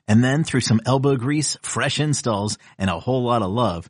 And then through some elbow grease, fresh installs, and a whole lot of love,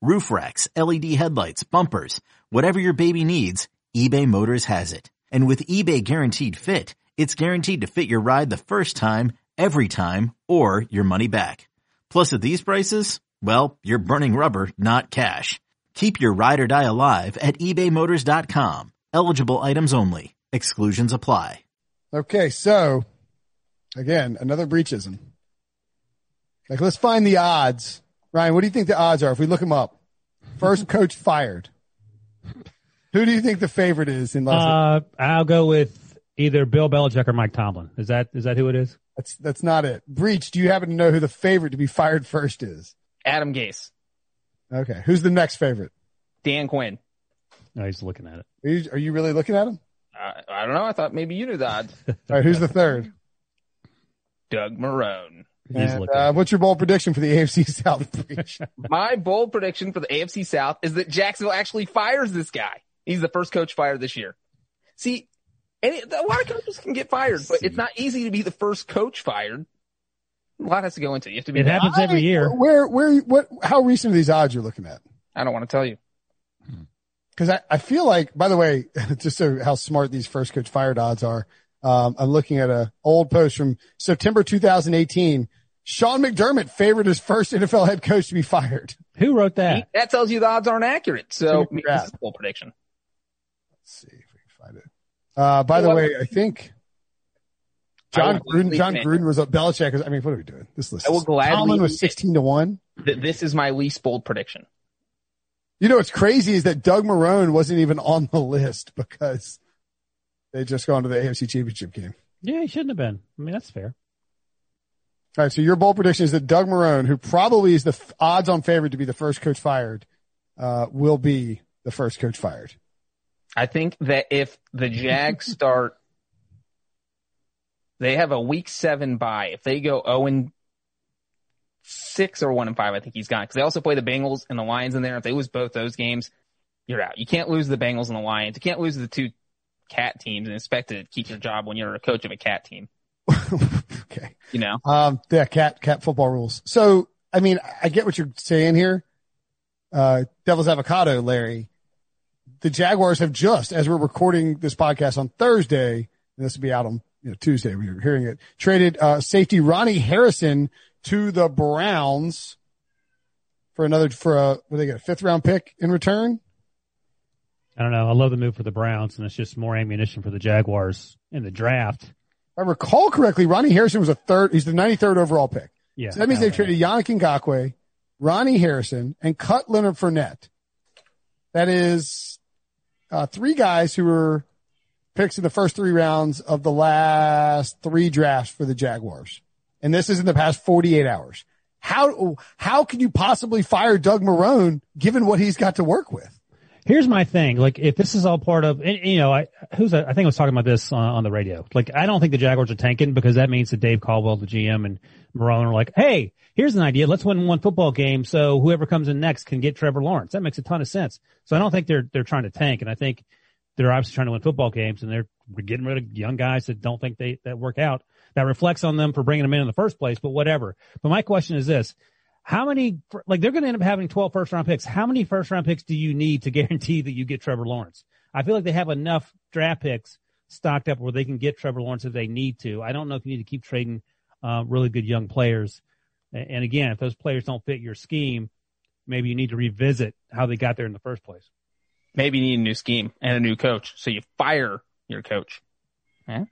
roof racks, LED headlights, bumpers, whatever your baby needs, eBay Motors has it. And with eBay Guaranteed Fit, it's guaranteed to fit your ride the first time, every time, or your money back. Plus at these prices, well, you're burning rubber, not cash. Keep your ride or die alive at ebaymotors.com. Eligible items only. Exclusions apply. Okay, so again, another Breechism. Like, let's find the odds. Ryan, what do you think the odds are if we look them up? First coach fired. Who do you think the favorite is in Las Vegas? Uh, I'll go with either Bill Belichick or Mike Tomlin. Is that is that who it is? That's that's not it. Breech. Do you happen to know who the favorite to be fired first is? Adam Gase, Okay, who's the next favorite? Dan Quinn. No, he's looking at it. Are you, are you really looking at him? Uh, I don't know. I thought maybe you knew the odds. All right, who's the third? Doug Marrone. He's And, looking. uh, what's your bold prediction for the AFC South? My bold prediction for the AFC South is that Jacksonville actually fires this guy. He's the first coach fired this year. See, and it, a lot of coaches can get fired, but it's not easy to be the first coach fired. A lot has to go into it. You have to be. It happens every year. Where, where, what, how recent are these odds you're looking at? I don't want to tell you. because I, I feel like, by the way, just so how smart these first coach fired odds are. Um, I'm looking at a old post from September 2018. Sean McDermott favored his first NFL head coach to be fired. Who wrote that? That tells you the odds aren't accurate. So I mean, this is a bold prediction. Let's see if we can find it. Uh, by the way, I think Jon Gruden, Jon Gruden was up. Belichick. Was, I mean, what are we doing? This list. I will gladly. Tomlin was 16 to one. Th- this is my least bold prediction. You know what's crazy is that Doug Marrone wasn't even on the list because they just gone to the AFC Championship game. Yeah, he shouldn't have been. I mean, that's fair. All right, so your bold prediction is that Doug Marrone, who probably is the f- odds-on favorite to be the first coach fired, uh, will be the first coach fired. I think that if the Jags start, they have a week seven bye. If they go 0 and six or one and five, I think he's gone. Cause they also play the Bengals and the Lions in there. If they lose both those games, you're out. You can't lose the Bengals and the Lions. You can't lose the two cat teams and expect to keep your job when you're a coach of a cat team. okay. You know? Um, yeah, cat, cat football rules. So, I mean, I get what you're saying here. Uh, devil's avocado, Larry. The Jaguars have just, as we're recording this podcast on Thursday, and this will be out on you know, Tuesday, we are hearing it, traded, uh, safety Ronnie Harrison to the Browns for another, for a, what they get, a fifth round pick in return? I don't know. I love the move for the Browns, and it's just more ammunition for the Jaguars in the draft. If I recall correctly, Ronnie Harrison was a third, he's the 93rd overall pick. Yeah. So that means they traded Yannick Ngakoue, Ronnie Harrison, and cut Leonard Fournette. That is uh, three guys who were picks in the first three rounds of the last three drafts for the Jaguars. And this is in the past 48 hours. How, how can you possibly fire Doug Marrone given what he's got to work with? Here's my thing. Like, if this is all part of, and, you know, I, who's, I think I was talking about this on, on the radio. Like, I don't think the Jaguars are tanking because that means that Dave Caldwell, the GM and Marrone are like, Hey, here's an idea. Let's win one football game. So whoever comes in next can get Trevor Lawrence. That makes a ton of sense. So I don't think they're, they're trying to tank. And I think they're obviously trying to win football games and they're getting rid of young guys that don't think they, that work out. That reflects on them for bringing them in in the first place, but whatever. But my question is this. How many, like they're going to end up having 12 first round picks. How many first round picks do you need to guarantee that you get Trevor Lawrence? I feel like they have enough draft picks stocked up where they can get Trevor Lawrence if they need to. I don't know if you need to keep trading, uh, really good young players. And again, if those players don't fit your scheme, maybe you need to revisit how they got there in the first place. Maybe you need a new scheme and a new coach. So you fire your coach. Yeah.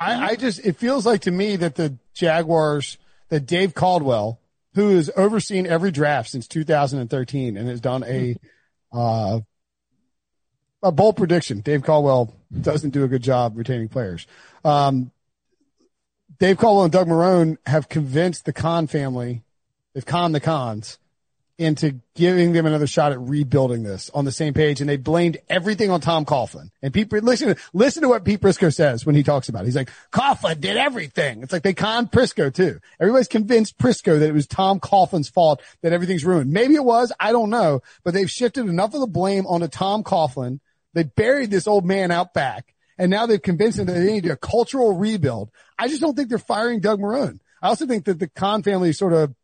I, I just, it feels like to me that the Jaguars, that Dave Caldwell, who has overseen every draft since 2013 and has done a, uh, a bold prediction. Dave Caldwell doesn't do a good job retaining players. Um, Dave Caldwell and Doug Marrone have convinced the Khan family, they've conned the Khans into giving them another shot at rebuilding this on the same page. And they blamed everything on Tom Coughlin. And Pete, listen, listen to what Pete Prisco says when he talks about it. He's like, Coughlin did everything. It's like they conned Prisco too. Everybody's convinced Prisco that it was Tom Coughlin's fault that everything's ruined. Maybe it was. I don't know, but they've shifted enough of the blame onto Tom Coughlin. They buried this old man out back. And now they've convinced him that they need a cultural rebuild. I just don't think they're firing Doug Marrone. I also think that the Khan family sort of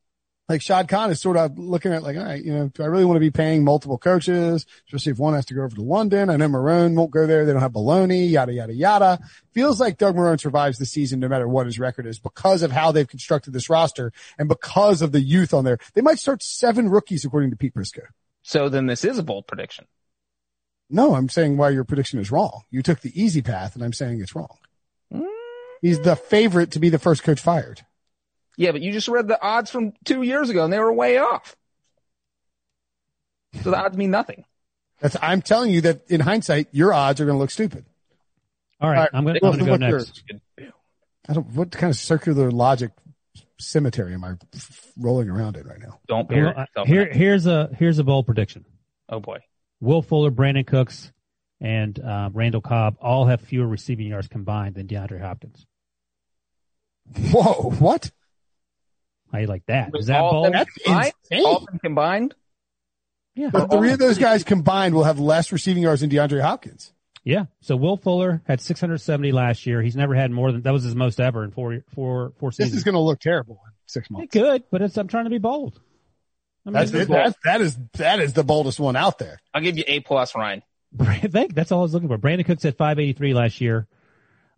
like Shad Khan is sort of looking at like, all right, you know, do I really want to be paying multiple coaches, especially if one has to go over to London? I know Marrone won't go there. They don't have baloney, yada, yada, yada. Feels like Doug Marrone survives the season no matter what his record is because of how they've constructed this roster and because of the youth on there. They might start seven rookies according to Pete Prisco. So then this is a bold prediction. No, I'm saying why your prediction is wrong. You took the easy path and I'm saying it's wrong. Mm. He's the favorite to be the first coach fired. Yeah, but you just read the odds from two years ago and they were way off. So the odds mean nothing. That's, I'm telling you that in hindsight, your odds are going to look stupid. All right. All right, I'm going to go what's next. yours? I don't, what kind of circular logic cemetery am I rolling around in right now? Don't bury Well, uh, yourself. here, here's a, here's a bold prediction. Oh boy. Will Fuller, Brandin Cooks, and uh, Randall Cobb all have fewer receiving yards combined than DeAndre Hopkins. Whoa, what? How you like that? With Is that all bold? That's combined? insane. All of them combined? Yeah. The three of those guys combined will have less receiving yards than DeAndre Hopkins. Yeah. So Will Fuller had 670 last year. He's never had more than that was his most ever in four four four This seasons. This is going to look terrible in six It months. could, but it's I'm trying to be bold. I mean, that's it, bold. That, that is that is the boldest one out there. I'll give you A plus, Ryan. I think that's all I was looking for. Brandin Cooks at 583 last year.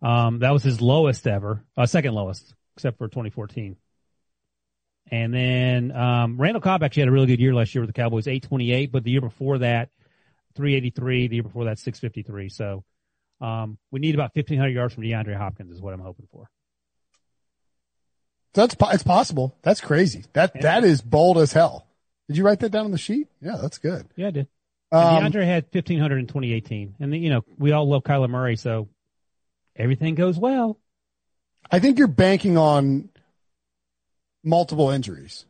Um, that was his lowest ever, uh, second lowest, except for 2014. And then um, Randall Cobb actually had a really good year last year with the Cowboys, 828, but the year before that, 383. The year before that, 653. So um, we need about 1,500 yards from DeAndre Hopkins is what I'm hoping for. That's po- it's possible. That's crazy. That Yeah. that is bold as hell. Did you write that down on the sheet? Yeah, that's good. Yeah, I did. Um, DeAndre had 1,500 in 2018. And, you know, we all love Kyler Murray, so everything goes well. I think you're banking on multiple injuries.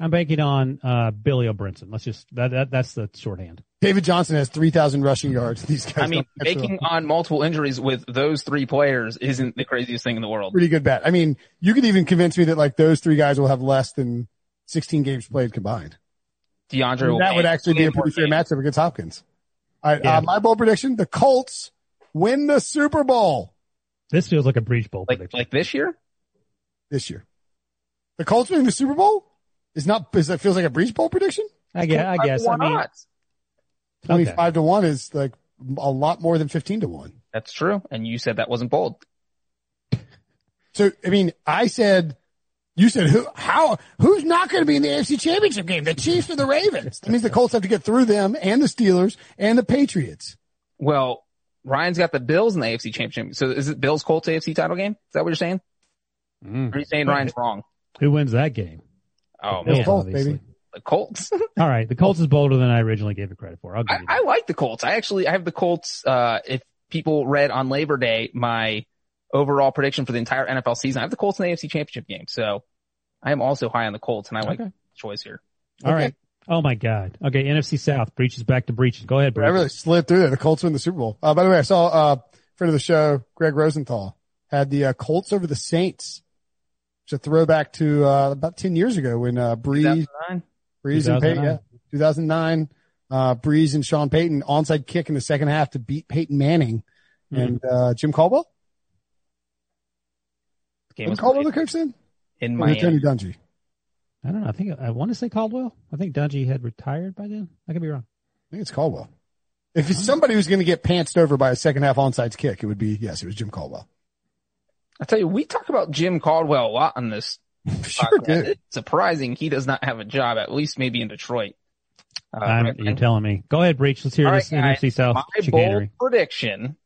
I'm banking on uh, Billy O'Brinson. Let's just that, that that's the shorthand. David Johnson has 3,000 rushing yards. These guys I mean, don't catch the- making on multiple injuries with those three players isn't the craziest thing in the world. pretty good bet. I mean, you could even convince me that like those three guys will have less than 16 games played combined. DeAndre I mean, will that would actually be a more pretty fair matchup against Hopkins. All right, Yeah. uh, my bold prediction: the Colts win the Super Bowl This feels like a Breech bowl Like, prediction. like this year? this year. The Colts winning the Super Bowl is not. Is that feels like a Breech bowl prediction? I guess. I guess. I Why mean, not? Okay. 25 to one is like a lot more than 15 to one. That's true. And you said that wasn't bold. So, I mean, I said, you said who, how, who's not going to be in the AFC championship game? The Chiefs or the Ravens? That means the Colts have to get through them and the Steelers and the Patriots. Well, Ryan's got the Bills in the AFC championship. So is it Bills Colts AFC title game? Is that what you're saying? Mm. Are you saying Ryan's wrong? Who wins that game? Oh Bills, man, Colts, baby. the Colts. All right, the Colts is bolder than I originally gave it credit for. I'll give I, you I that. like the Colts. I actually I have the Colts. Uh, if people read on Labor Day my overall prediction for the entire NFL season, I have the Colts in the AFC Championship game. So I am also high on the Colts, and I like Okay. the choice here. All right. Oh my God. Okay, NFC South Breech's back to Breech's. Go ahead, I really slid through there. The Colts win the Super Bowl. Uh, by the way, I saw, uh, friend of the show, Greg Rosenthal had the uh, Colts over the Saints. It's a throwback to, uh, about 10 years ago when, uh, Brees, 2009? Brees and Peyton, 2009. yeah, 2009, uh, Brees and Sean Payton onside kick in the second half to beat Peyton Manning Hmm. and, uh, Jim Caldwell. Game Jim was Caldwell the coach then? in Or was it Miami. Tony Dungy? I don't know. I think I want to say Caldwell. I think Dungy had retired by then. I could be wrong. I think it's Caldwell. If it's somebody who's going to get pantsed over by a second half onside kick, it would be, yes, it was Jim Caldwell. I tell you, we talk about Jim Caldwell a lot on this. Sure did. It's surprising he does not have a job, at least maybe in Detroit. Uh, I'm, right, you're telling me. Go ahead, Breech. Let's hear All this right. NFC South My bold prediction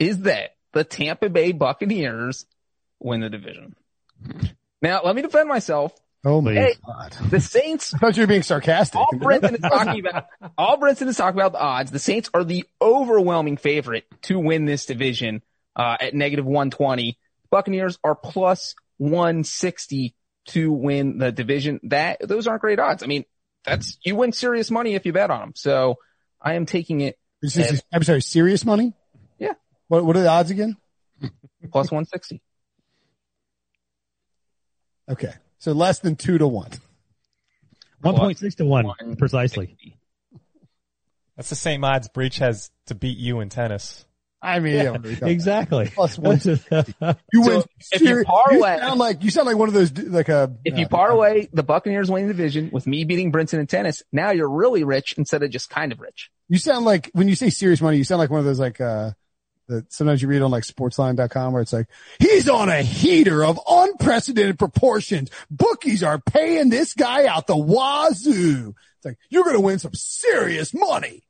is that the Tampa Bay Buccaneers win the division. Now, let me defend myself. Oh my Hey. God. The Saints, I thought you were being sarcastic. all Brinson is talking about, all Brinson is talking about the odds. The Saints are the overwhelming favorite to win this division, uh, at negative 120. Buccaneers are plus 160 to win the division. That, those aren't great odds. I mean, that's, you win serious money if you bet on them. So I am taking it This is- I'm sorry, serious money? Yeah. What, what are the odds again? plus 160. Okay. So less than two to one. 1.6 to 1, One. precisely. That's the same odds Breech has to beat you in tennis. I mean, yeah, there you go. Exactly. Plus one. You So, win. if you seri- parlay- sound like you sound like one of those like a. If you uh, parlay the Buccaneers winning the division with me beating Brinson in tennis, now you're really rich instead of just kind of rich. You sound like when you say serious money, you sound like one of those like uh that sometimes you read on like sportsline.com where it's like, he's on a heater of unprecedented proportions. Bookies are paying this guy out the wazoo. It's like, you're going to win some serious money.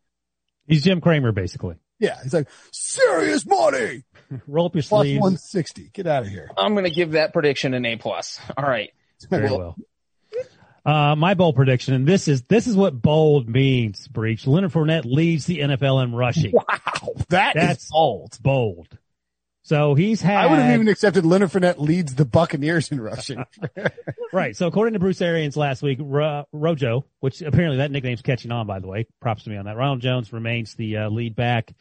He's Jim Cramer, basically. Yeah. He's like, serious money. Roll up your Plus sleeves. 160. Get out of here. I'm going to give that prediction an A plus. All right. Very well. Uh, my bold prediction, and this is this is what bold means. Breech. Leonard Fournette leads the NFL in rushing. Wow. That is That's bold. bold. So he's had I would have even accepted Leonard Fournette leads the Buccaneers in rushing. right. So according to Bruce Arians last week, Ro- Rojo, which apparently that nickname's catching on, by the way, props to me on that. Ronald Jones remains the uh, lead back.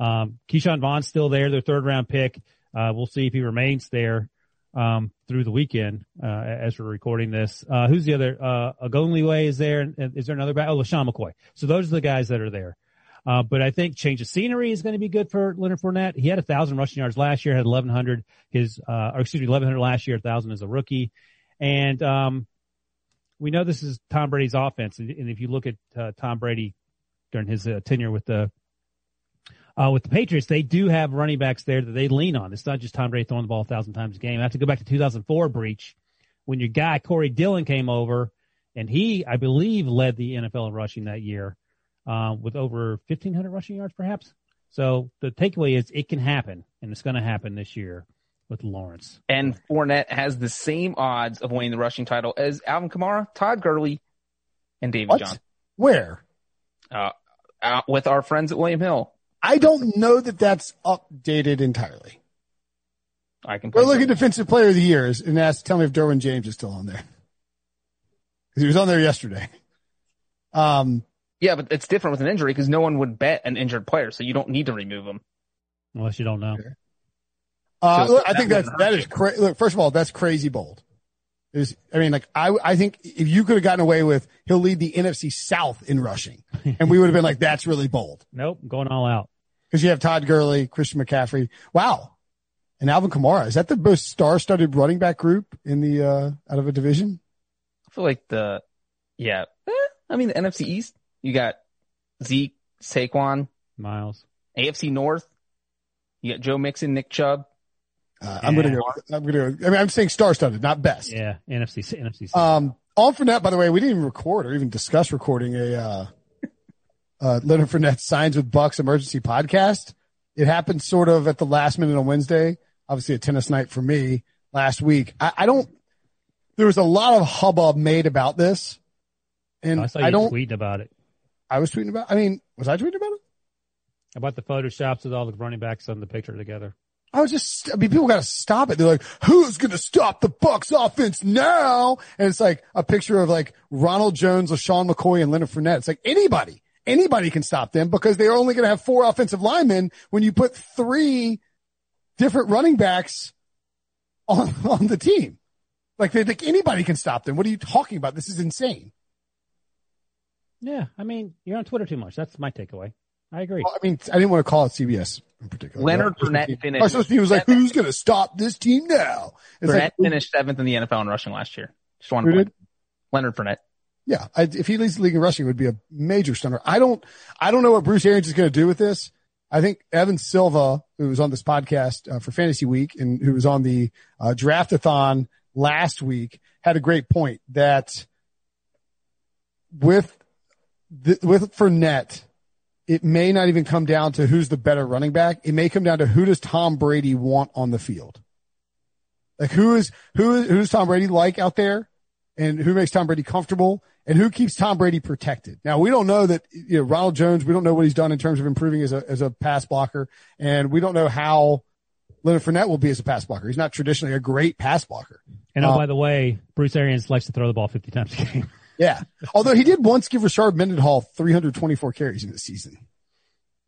Um, Ke'Shawn Vaughn's still there, their third round pick. Uh, we'll see if he remains there um, through the weekend uh, as we're recording this. Uh, who's the other? Uh, Ogunbowale is there. And Is there another guy? Oh, LeSean McCoy. So those are the guys that are there. Uh, but I think change of scenery is going to be good for Leonard Fournette. He had a thousand rushing yards last year, had 1100 his, uh, or excuse me, 1100 last year, a 1000 as a rookie. And, um, we know this is Tom Brady's offense, and, and if you look at uh, Tom Brady during his uh, tenure with the uh, with the Patriots, they do have running backs there that they lean on. It's not just Tom Brady throwing the ball a thousand times a game. I have to go back to 2004 Breech when your guy Corey Dillon came over, and he, I believe, led the NFL in rushing that year uh, with over 1,500 rushing yards, perhaps. So the takeaway is it can happen, and it's going to happen this year with Lawrence. And Fournette has the same odds of winning the rushing title as Alvin Kamara, Todd Gurley, and David What? Johnson. Where? Uh, uh, with our friends at William Hill. I don't know that that's updated entirely. I can. We're play looking defensive player of the years and ask, tell me if Derwin James is still on there. Cause he was on there yesterday. Um, Yeah, but it's different with an injury because no one would bet an injured player, so you don't need to remove him. Unless you don't know. Uh, So look, I that think that's, wouldn't that hurt is cra- look, first of all, that's crazy bold. Is, I mean, like, I, I think if you could have gotten away with, he'll lead the NFC South in rushing and we would have been like, that's really bold. Nope, going all out. Cause you have Todd Gurley, Christian McCaffrey. Wow. And Alvin Kamara. Is that the most star-studded running back group in the, uh, out of a division? I feel like the, yeah, eh, I mean the NFC East. You got Zeke, Saquon, Miles. AFC North. You got Joe Mixon, Nick Chubb. Uh, I'm going to go, I'm going to, I mean, I'm saying star-studded, not best. Yeah, NFC, NFC. South. Um, on Fournette, by the way, we didn't even record or even discuss recording a, uh, uh, Leonard Fournette signs with Bucks emergency podcast. It happened sort of at the last minute on Wednesday, obviously a tennis night for me last week. I, I don't, there was a lot of hubbub made about this and I saw you I don't, tweeting about it. I was tweeting about, I mean, was I tweeting about it? About the photoshops with all the running backs on the picture together. I was just, I mean, people got to stop it. They're like, who's going to stop the Bucks offense now? And it's like a picture of like Ronald Jones, LeSean McCoy and Leonard Fournette. It's like anybody, anybody can stop them because they're only going to have four offensive linemen when you put three different running backs on, on the team. Like they think anybody can stop them. What are you talking about? This is insane. Yeah, I mean, you're on Twitter too much. That's my takeaway. I agree. Well, I mean, I didn't want to call it CBS in particular. Leonard Our Fournette team- finished Our social team was like, seventh. who's going to stop this team now? It's Fournette like, finished seventh in the NFL in rushing last year. Just one Who point. Leonard Fournette. Yeah, I, if he leads the league in rushing, it would be a major stunner. I don't, I don't know what Bruce Arians is going to do with this. I think Evan Silva, who was on this podcast uh, for Fantasy Week and who was on the uh, Draftathon last week, had a great point that with the, with Fournette, it may not even come down to who's the better running back. It may come down to who does Tom Brady want on the field. Like who is who is who's Tom Brady like out there? and who makes Tom Brady comfortable and who keeps Tom Brady protected. Now we don't know that, you know, Ronald Jones, we don't know what he's done in terms of improving as a, as a pass blocker and we don't know how Leonard Fournette will be as a pass blocker. He's not traditionally a great pass blocker. And oh, Uh, by the way, Bruce Arians likes to throw the ball 50 times a game. Yeah. Although he did once give Rashard Mendenhall 324 carries in the season.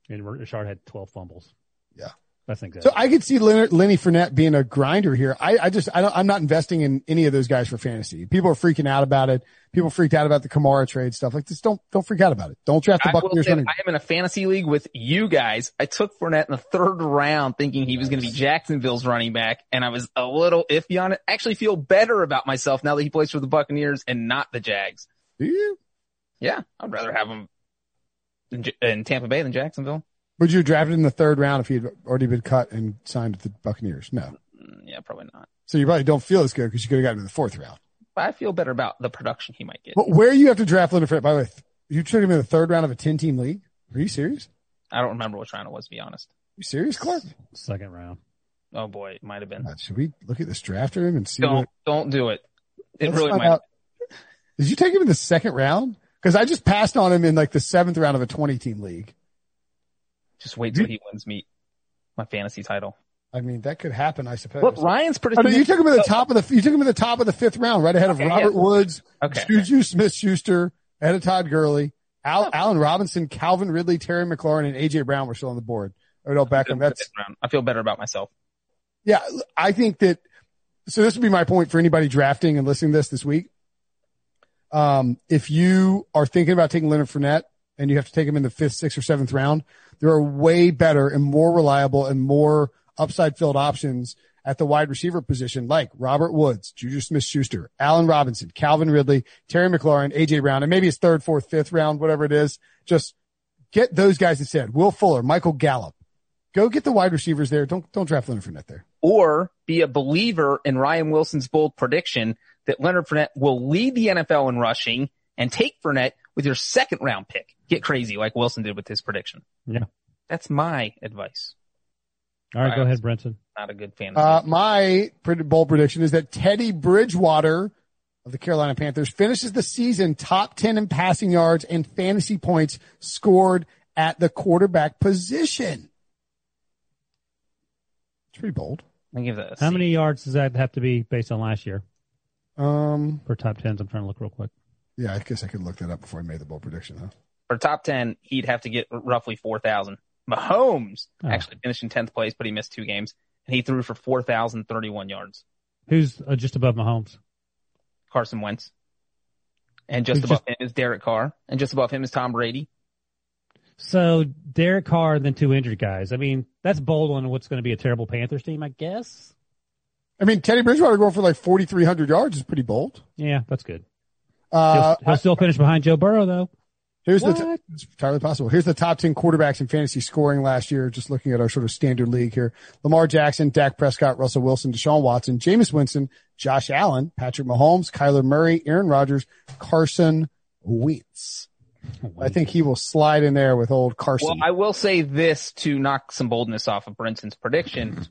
And Richard had 12 fumbles. Yeah. That's an So I could see Leonard, Lenny Fournette being a grinder here. I, I just, I don't, I'm not investing in any of those guys for fantasy. People are freaking out about it. People freaked out about the Kamara trade stuff. Like just don't, don't freak out about it. Don't draft the I Buccaneers say. I am in a fantasy league with you guys. I took Fournette in the third round thinking he was going to be Jacksonville's running back and I was a little iffy on it. I actually feel better about myself now that he plays for the Buccaneers and not the Jags. Do you? Yeah, I'd rather have him in, in Tampa Bay than Jacksonville. Would you have drafted in the third round if he had already been cut and signed with the Buccaneers? No. Mm, Yeah, probably not. So you probably don't feel as good because you could have gotten him in the fourth round. But I feel better about the production he might get. But where you have to draft Leonard Fournette, by the way, you took him in the third round of a 10 team league. Are you serious? I don't remember which round it was, to be honest. you serious, Clark? Second round. Oh boy, it might have been. God, should we look at this draft of him and see Don't, what, don't do it. It let's really find might. out. Did you take him in the second round? Cause I just passed on him in like the seventh round of a 20 team league. Just wait till he wins me my fantasy title. I mean, that could happen, I suppose. Look, Ryan's pretty. predicting. no, you took him in the top of the, you took him in the top of the fifth round, right ahead of Okay, Robert yeah. Woods, Okay. Juju Smith Schuster, ahead of Todd Gurley, Al, Allen Robinson, Calvin Ridley, Terry McLaurin, and AJ Brown were still on the board. Odell Beckham. That's. I feel better about myself. yeah, I think that, so this would be my point for anybody drafting and listening to this this week. Um, if you are thinking about taking Leonard Fournette and you have to take him in the fifth, sixth, or seventh round, there are way better and more reliable and more upside filled options at the wide receiver position, like Robert Woods, Juju Smith Schuster, Allen Robinson, Calvin Ridley, Terry McLaurin, AJ Brown, and maybe his third, fourth, fifth round, whatever it is. Just get those guys instead. Will Fuller, Michael Gallup. Go get the wide receivers there. Don't, don't draft Leonard Fournette there. Or be a believer in Ryan Wilson's bold prediction that Leonard Fournette will lead the NFL in rushing and take Fournette with your second round pick. Get crazy like Wilson did with his prediction. Yeah. That's my advice. All right, All go ahead, Brinson. Not a good fan. Uh, my pretty bold prediction is that Teddy Bridgewater of the Carolina Panthers finishes the season top 10 in passing yards and fantasy points scored at the quarterback position. It's pretty bold. I give that. How C. many yards does that have to be based on last year Um, for top tens? I'm trying to look real quick. yeah, I guess I could look that up before I made the bold prediction, huh? For top 10, he'd have to get roughly 4,000. Mahomes Oh. actually finished in 10th place, but he missed two games and he threw for 4,031 yards. Who's uh, just above Mahomes? Carson Wentz. And just Who's above him is Derek Carr. And just above him is Tom Brady. So Derek Carr and then two injured guys. I mean, that's bold on what's going to be a terrible Panthers team, I guess. I mean, Teddy Bridgewater going for like 4,300 yards is pretty bold. Yeah, that's good. Uh, he'll, he'll still finish behind Joe Burrow though. Here's the, t- it's entirely possible. Here's the top 10 quarterbacks in fantasy scoring last year. Just looking at our sort of standard league here. Lamar Jackson, Dak Prescott, Russell Wilson, Deshaun Watson, Jameis Winston, Josh Allen, Patrick Mahomes, Kyler Murray, Aaron Rodgers, Carson Wentz. I think he will slide in there with old Carson. Well, I will say this to knock some boldness off of Brinson's prediction.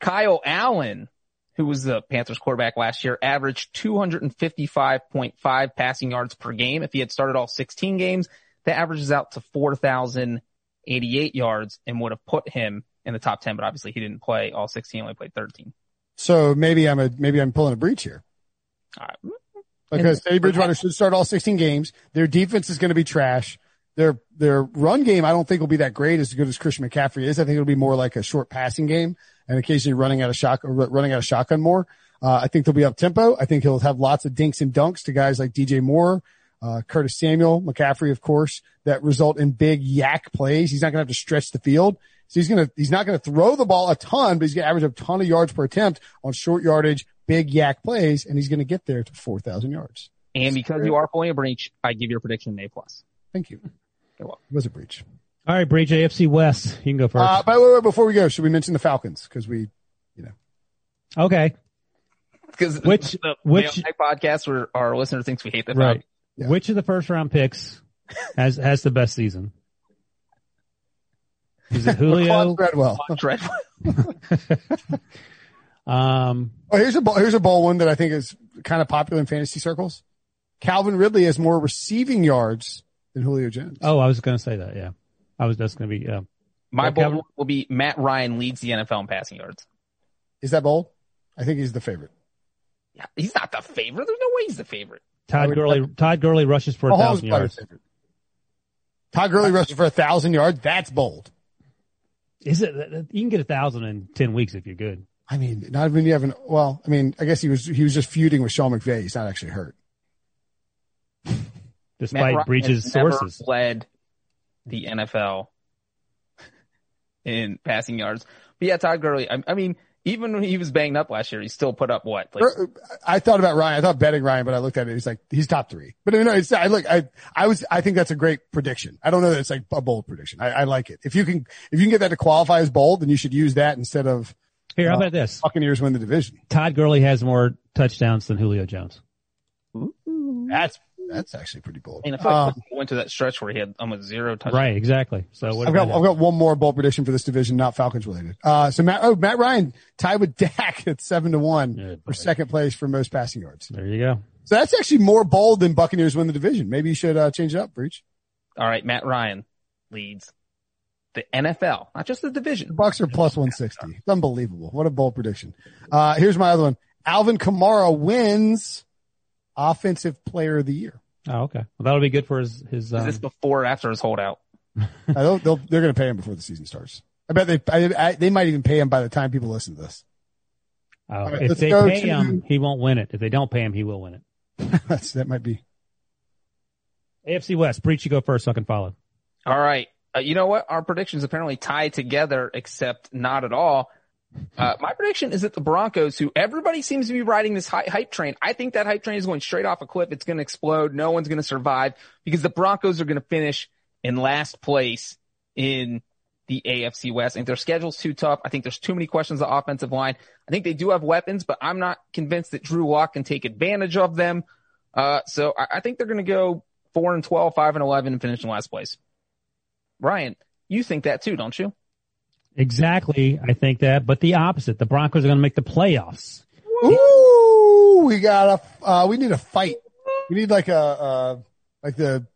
Kyle Allen, who was the Panthers quarterback last year, averaged 255.5 passing yards per game. If he had started all 16 games, that averages out to 4,088 yards and would have put him in the top 10, but obviously he didn't play all 16, only played 13. so maybe I'm a, maybe I'm pulling a Breech here Uh, because Teddy Bridgewater should start all 16 games. Their defense is going to be trash. Their, their run game, I don't think will be that great as good as Christian McCaffrey is. I think it'll be more like a short passing game and occasionally running out of shock, running out of shotgun more. Uh, I think they'll be up tempo. I think he'll have lots of dinks and dunks to guys like DJ Moore, uh, Curtis Samuel, McCaffrey, of course, that result in big YAC plays. He's not going to have to stretch the field. So he's going to, he's not going to throw the ball a ton, but he's going to average a ton of yards per attempt on short yardage, big YAC plays, and he's going to get there to 4,000 yards. and because you are pulling a Breech, I give your prediction an A plus. Thank you. You're. It was a Breech. All right, Breech AFC West. You can go first. Uh, by the way, before we go, should we mention the Falcons? Cause we, you know. okay. Because Which- the which- podcast where our listener thinks we hate the Right. Yeah. Which of the first round picks has has the best season? Is it Julio? Laquan Treadwell. Falcons. Um, Oh, here's a bowl, here's a bowl one that I think is kind of popular in fantasy circles. Calvin Ridley has more receiving yards than Julio Jones. oh, I was going to say that. Yeah, I was. That's going to be. Uh, My Yeah, bold Kevin. will be Matt Ryan leads the NFL in passing yards. Is that bold? I think he's the favorite. Yeah, he's not the favorite. There's no way he's the favorite. Todd would- Gurley. Todd Gurley rushes for a thousand yards. Todd Gurley rushes for a thousand yards. That's bold. Is it? You can get a thousand in ten weeks if you're good. I mean, not even you have an, well, I mean, I guess he was, he was just feuding with Sean McVay. He's not actually hurt. Matt Despite Ryan Breech's sources. led the NFL in passing yards. But yeah, Todd Gurley. I, I mean, even when he was banged up last year, he still put up what? Like, Er, I thought about Ryan. I thought betting Ryan, but I looked at it. He's like, he's top three. But no, it's, I look, I, I was, I think that's a great prediction. I don't know that it's like a bold prediction. I, I like it. If you can, if you can get that to qualify as bold, then you should use that instead of Here, how Uh, about this? Buccaneers win the division. Todd Gurley has more touchdowns than Julio Jones. That's, that's actually pretty bold. and I feel like Um, went to that stretch where he had almost zero touchdowns. Right, exactly. So what I've got, I've got one more bold prediction for this division, not Falcons related. Uh, so Matt, oh, Matt Ryan tied with Dak at seven to one Good for boy. second place for most passing yards. there you go. So that's actually more bold than Buccaneers win the division. Maybe you should, uh, change it up, Breech. All right, Matt Ryan leads the NFL, not just the The division. Bucks are plus 160. It's unbelievable. What a bold prediction. Uh, here's my other one. Alvin Kamara wins offensive player of the year. Oh, okay. Well, that'll be good for his his. Is Um, this before or after his holdout? I don't, they'll, they're going to pay him before the season starts. I bet they, I, I, they might even pay him by the time people listen to this. oh, right, if they pay to- him, he won't win it. If they don't pay him, he will win it. That's, that might be. AFC West. Breech, you go first. So I can follow. All right. Uh, you know what? Our predictions apparently tie together, except not at all. Uh, my prediction is that the Broncos, who everybody seems to be riding this hype train, I think that hype train is going straight off a cliff. It's going to explode. No one's going to survive because the Broncos are going to finish in last place in the AFC West. I think their schedule's too tough. I think there's too many questions on the offensive line. I think they do have weapons, but I'm not convinced that Drew Lock can take advantage of them. Uh, so I, I think they're going to go four and 12, five and 11 and finish in last place. Ryan, you think that too, don't you? Exactly. I think that, but the opposite. The Broncos are going to make the playoffs. Ooh, we got a, uh, we need a fight. We need like a, uh, like the,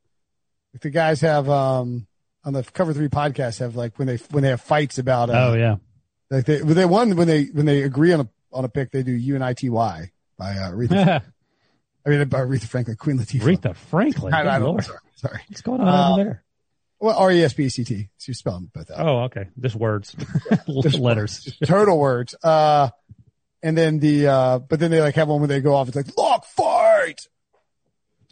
like the guys have, um, on the cover three podcast have like when they, when they have fights about, uh, Oh yeah. like they, when they won, when they, when they agree on a, on a pick, they do UNITY by, uh, Aretha, I mean, by Aretha Franklin, Queen Latifah. Aretha Franklin. I, I sorry, sorry. What's going on Uh, over there? Well, R E S P E C T. So you spell them both out. Oh, okay. Just words, just letters. total words. Uh, and then the, uh, but then they like have one where they go off. It's like lock fight.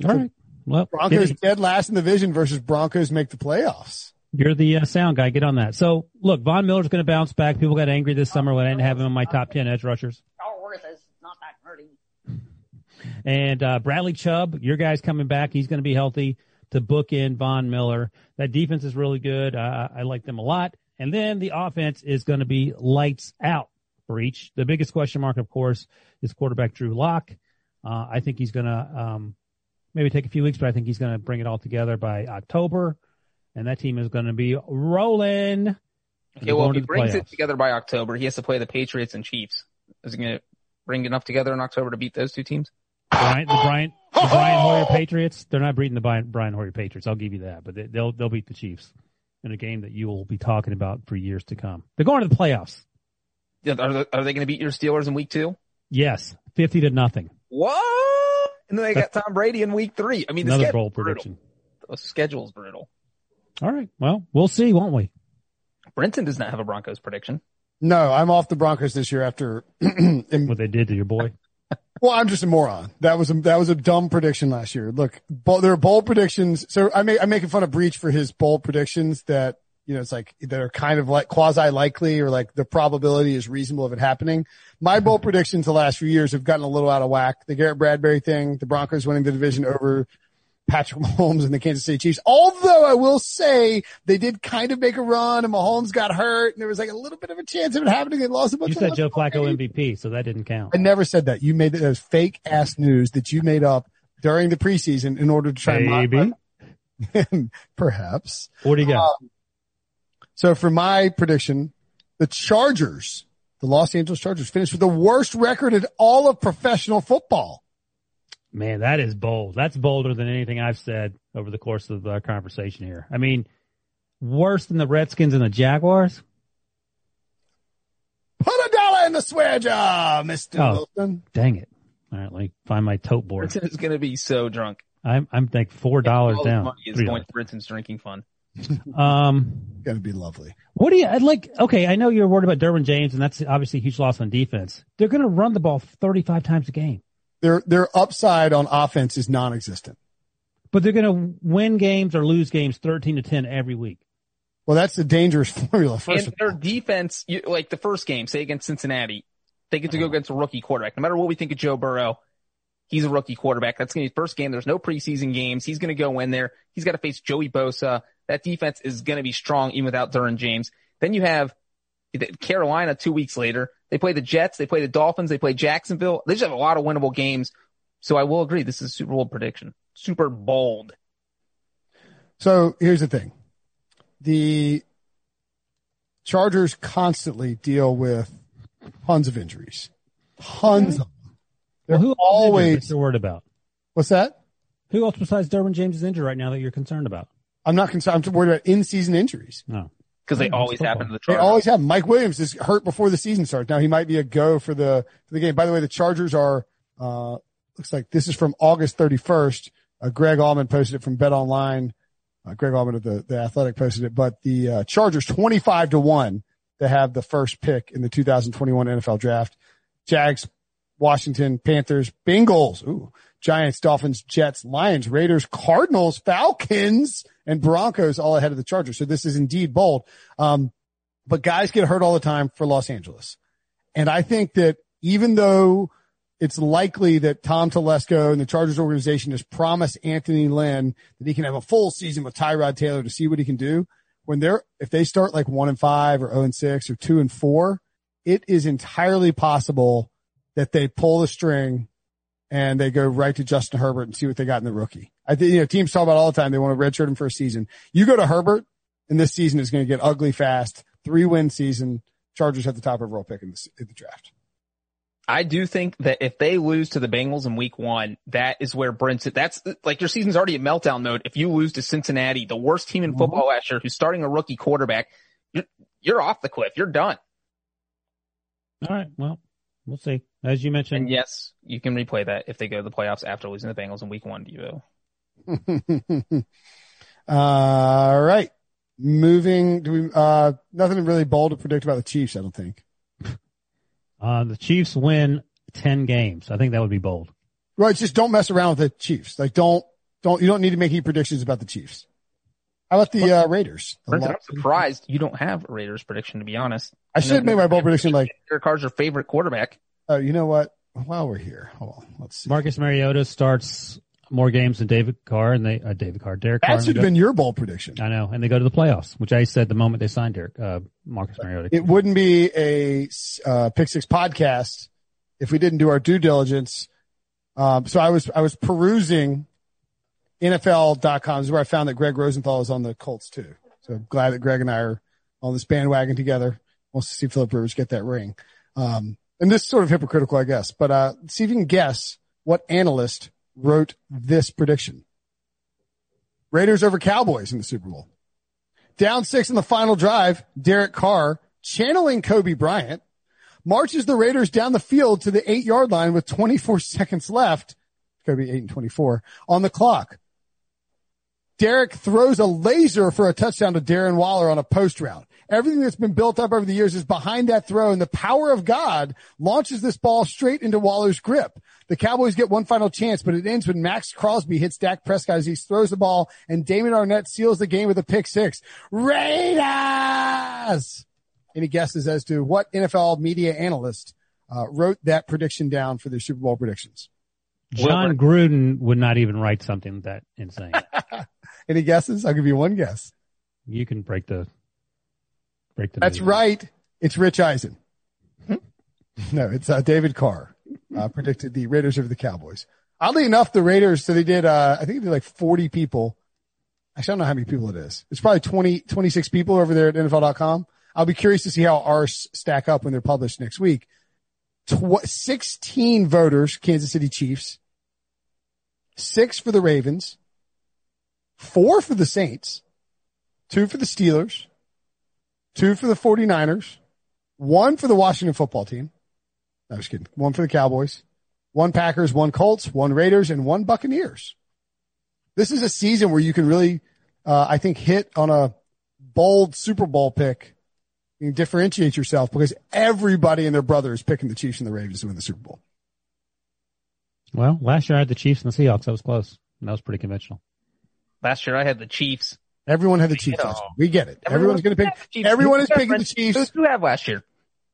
All right. Well, Broncos get dead last in the division versus Broncos make the playoffs. you're the uh, sound guy. Get on that. So look, Von Miller's going to bounce back. People got angry this summer when I didn't have him in my top 10 edge rushers. not that hurting. And, uh, Bradley Chubb, your guy's coming back. He's going to be healthy to book in Von Miller. That defense is really good. Uh, I like them a lot. And then the offense is going to be lights out for each. The biggest question mark, of course, is quarterback Drew Lock. Uh, I think he's going to, um, maybe take a few weeks, but I think he's going to bring it all together by October. And that team is going to be rolling. Okay, well, if he brings it together by October, he has to play the Patriots and Chiefs. Is he going to bring enough together in October to beat those two teams? Brian, the Brian, the Brian Hoyer Patriots. They're not beating the Brian, Brian Hoyer Patriots. I'll give you that, but they, they'll they'll beat the Chiefs in a game that you will be talking about for years to come. They're going to the playoffs. Yeah, Are they, are they going to beat your Steelers in week two? Yes, fifty to nothing. What? And then they got Tom Brady in week three. I mean, the Another schedule's bold brutal. prediction. The schedule's brutal. All right. Well, we'll see, won't we? Brenton does not have a Broncos prediction. No, I'm off the Broncos this year after, What they did to your boy. Well, I'm just a moron. That was a, that was a dumb prediction last year. Look, bo- there are bold predictions. So I make, I'm making fun of Breech for his bold predictions that, you know, it's like, that are kind of like quasi likely or like the probability is reasonable of it happening. My mm-hmm. bold predictions the last few years have gotten a little out of whack. The Garrett Bradbury thing, the Broncos winning the division over Patrick Mahomes and the Kansas City Chiefs. Although I will say they did kind of make a run and Mahomes got hurt and there was like a little bit of a chance of it happening. They lost a bunch You said Joe Flacco games. MVP, so that didn't count. I never said that. You made it as fake ass news that you made up during the preseason in order to try Maybe. and perhaps. What do you got? Um, so for my prediction, the Chargers, the Los Angeles Chargers finished with the worst record in all of professional football. Man, that is bold. That's bolder than anything I've said over the course of our conversation here. I mean, worse than the Redskins and the Jaguars. Put a dollar in the swear jar, Mr. Oh. Wilson. Dang it! All right, let me find my tote board. Brenton is going to be so drunk. I'm I'm like four dollars All down. money is Three going dollars. to Brenton's drinking fund. Um, Gonna be lovely. what do you I'd like? Okay, I know you're worried about Derwin James, and that's obviously a huge loss on defense. They're going to run the ball 35 times a game, Their, their upside on offense is non-existent. but they're going to win games or lose games 13 to 10 every week. Well, that's a dangerous formula. First and of their all. defense, you, like the first game, say against Cincinnati, they get to go uh-huh. against a rookie quarterback. No matter what we think of Joe Burrow, he's a rookie quarterback. That's going to be his first game. There's no preseason games. He's going to go in there. He's got to face Joey Bosa. That defense is going to be strong even without Derwin James. Then you have Carolina two weeks later. They play the Jets. They play the Dolphins. They play Jacksonville. They just have a lot of winnable games. So I will agree. This is a Super Bowl prediction. Super bold. So here's the thing. The Chargers constantly deal with tons of injuries. Tons of them. They're Well, who else is injured always, that you're worried about? what's that? Who else besides Derwin James is injured right now that you're concerned about? I'm not concerned. I'm worried about in-season injuries. No. Because they always happen to the Chargers. They always have. Mike Williams is hurt before the season starts. Now he might be a go for the for the game. By the way, the Chargers are uh looks like this is from August 31st. Uh, Greg Auman posted it from Bet Online. Uh, Greg Auman of the the Athletic posted it, but the uh, Chargers 25 to one to have the first pick in the 2021 NFL Draft. Jags, Washington, Panthers, Bengals, ooh, Giants, Dolphins, Jets, Lions, Raiders, Cardinals, Falcons, and Broncos all ahead of the Chargers. So this is indeed bold. Um, but guys get hurt all the time for Los Angeles. And I think that even though it's likely that Tom Telesco and the Chargers organization has promised Anthony Lynn that he can have a full season with Tyrod Taylor to see what he can do. When they're, if they start like one and five or 0 and six or two and four, it is entirely possible that they pull the string and they go right to Justin Herbert and see what they got in the rookie. I think, you know, teams talk about all the time. They want to redshirt him for a season. You go to Herbert and this season is going to get ugly fast. Three win season. Chargers have the top overall pick in the, in the draft. I do think that if they lose to the Bengals in week one, that is where Brinson, that's like your season's already in meltdown mode. If you lose to Cincinnati, the worst team in Mm-hmm. football last year, who's starting a rookie quarterback, you're, you're off the cliff. You're done. All right. Well, we'll see. As you mentioned, And yes, you can replay that if they go to the playoffs after losing the Bengals in week one, Devo. All right. Moving, do we, uh, nothing really bold to predict about the Chiefs, I don't think. uh, the Chiefs win 10 games. I think that would be bold. Right. Just don't mess around with the Chiefs. Like don't, don't, you don't need to make any predictions about the Chiefs. How about the, uh, Raiders? The Brinson, Lo- I'm surprised you don't have a Raiders prediction, to be honest. I should make my bold prediction like, Derek Carr's your favorite quarterback. oh, you know what? While we're here, hold on. Let's see. Marcus Mariota starts more games than David Carr and they, uh, David Carr, Derek That and should have been your bold prediction. I know. And they go to the playoffs, which I said the moment they signed Derek, uh, Marcus Mariota. It wouldn't be a, uh, Pick Six podcast if we didn't do our due diligence. Um, so I was, I was perusing NFL.com. This is where I found that Greg Rosenthal is on the Colts too. So I'm glad that Greg and I are on this bandwagon together. Wants to see Philip Rivers get that ring. Um, and this is sort of hypocritical, I guess, but, uh, see if you can guess what analyst wrote this prediction. Raiders over Cowboys in the Super Bowl. Down six in the final drive, Derek Carr, channeling Kobe Bryant, marches the Raiders down the field to the eight yard line with 24 seconds left. Kobe eight and 24 on the clock. Derek throws a laser for a touchdown to Darren Waller on a post route. Everything that's been built up over the years is behind that throw and the power of God launches this ball straight into Waller's grip. The Cowboys get one final chance, but it ends when Maxx Crosby hits Dak Prescott as he throws the ball and Damon Arnette seals the game with a pick six. Raiders! Any guesses as to what NFL media analyst uh, wrote that prediction down for their Super Bowl predictions? Jon Gruden would not even write something that insane. Any guesses? I'll give you one guess. you can break the, break the. That's news. right. It's Rich Eisen. no, it's uh, David Carr uh, predicted the Raiders over the Cowboys. Oddly enough, the Raiders, so they did, uh, I think they did like 40 people. Actually, I don't know how many people it is. It's probably 20, 26 people over there at NFL.com. I'll be curious to see how ours stack up when they're published next week. Tw- 16 voters, Kansas City Chiefs, six for the Ravens, four for the Saints, two for the Steelers, two for the 49ers, one for the Washington football team. No, I was kidding. One for the Cowboys, one Packers, one Colts, one Raiders, and one Buccaneers. This is a season where you can really, uh, I think hit on a bold Super Bowl pick. and differentiate yourself because everybody and their brother is picking the Chiefs and the Ravens to win the Super Bowl. Well, last year I had the Chiefs and the Seahawks. That was close. And that was pretty conventional. Last year I had the Chiefs. Everyone had the Chiefs. last year. We get it. Everyone's going to pick. Everyone is picking the Chiefs. Who did you have last year?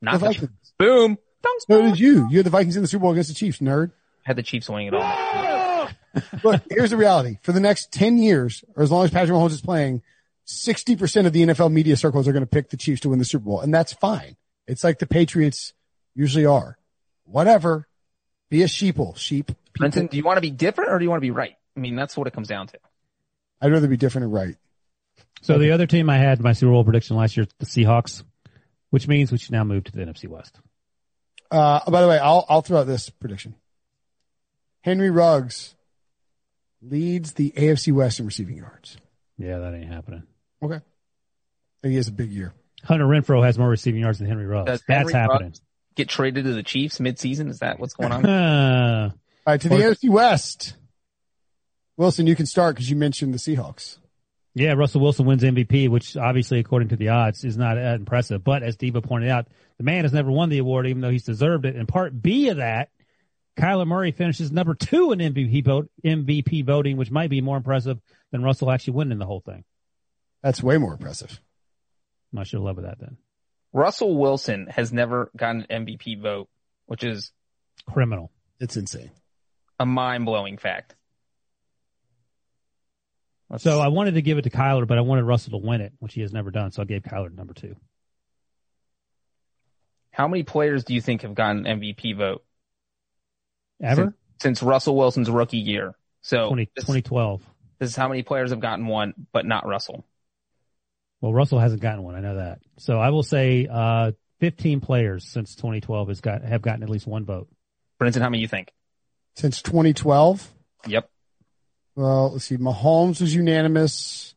Not the, Vikings. boom. Don't So did you. You had the Vikings in the Super Bowl against the Chiefs, nerd. had the Chiefs winning it all. Look, here's the reality. For the next 10 years, or as long as Patrick Mahomes is playing, 60% of the NFL media circles are going to pick the Chiefs to win the Super Bowl. And that's fine. It's like the Patriots usually are. Whatever. Be a sheeple. Sheep. people. Brenton, do you want to be different or do you want to be right? I mean, that's what it comes down to. I'd rather be different and right. So the other team I had my Super Bowl prediction last year, the Seahawks, which means we should now move to the NFC West. Uh, by the way, I'll, I'll throw out this prediction. Henry Ruggs leads the AFC West in receiving yards. Yeah, that ain't happening. Okay. And he has a big year. Hunter Renfrow has more receiving yards than Henry Ruggs. Does That's Henry happening. Ruggs Get traded to the Chiefs mid-season? Is that what's going on? Uh, All right. To the Or- AFC West. Wilson, you can start because you mentioned the Seahawks. Yeah, Russell Wilson wins MVP, which obviously, according to the odds, is not that impressive. But as Diva pointed out, the man has never won the award, even though he's deserved it. And part B of that, Kyler Murray finishes number two in MVP vote, MVP voting, which might be more impressive than Russell actually winning the whole thing. That's way more impressive. I should have led with that then. Russell Wilson has never gotten an MVP vote, which is Criminal. It's insane. a mind blowing fact. Let's- So I wanted to give it to Kyler, but I wanted Russell to win it, which he has never done. So I gave Kyler number two. how many players do you think have gotten MVP vote Ever? since Russell Wilson's rookie year? So 20, this, 2012. this is how many players have gotten one, but not Russell. Well, Russell hasn't gotten one. I know that. So I will say, uh, 15 players since 2012 has got, have gotten at least one vote. Brenton, how many you think? Since 2012. Yep. Well, let's see. Mahomes was unanimous.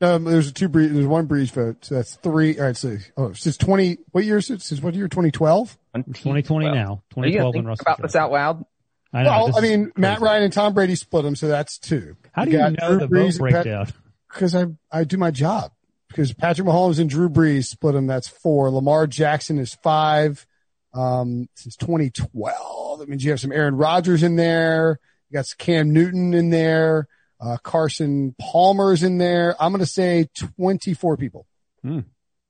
No, there's a two Brees, there's one Brees vote. So that's three. All right. So, oh, since 20, what year is it? Since what year? 2012? 2020 Well, now. Are 2012 when think Russell. about showed this out loud? I know. Well, I mean, Matt. Ryan and Tom Brady split them. So that's two. How do you got know Drew the Brees vote breakdown? Cause I, I do my job. Because Patrick Mahomes and Drew Brees split them. That's four. Lamar Jackson is five. Um, since 2012. That means you have some Aaron Rodgers in there. You got some Cam Newton in there. Uh, Carson Palmer's in there. I'm going to say 24 people.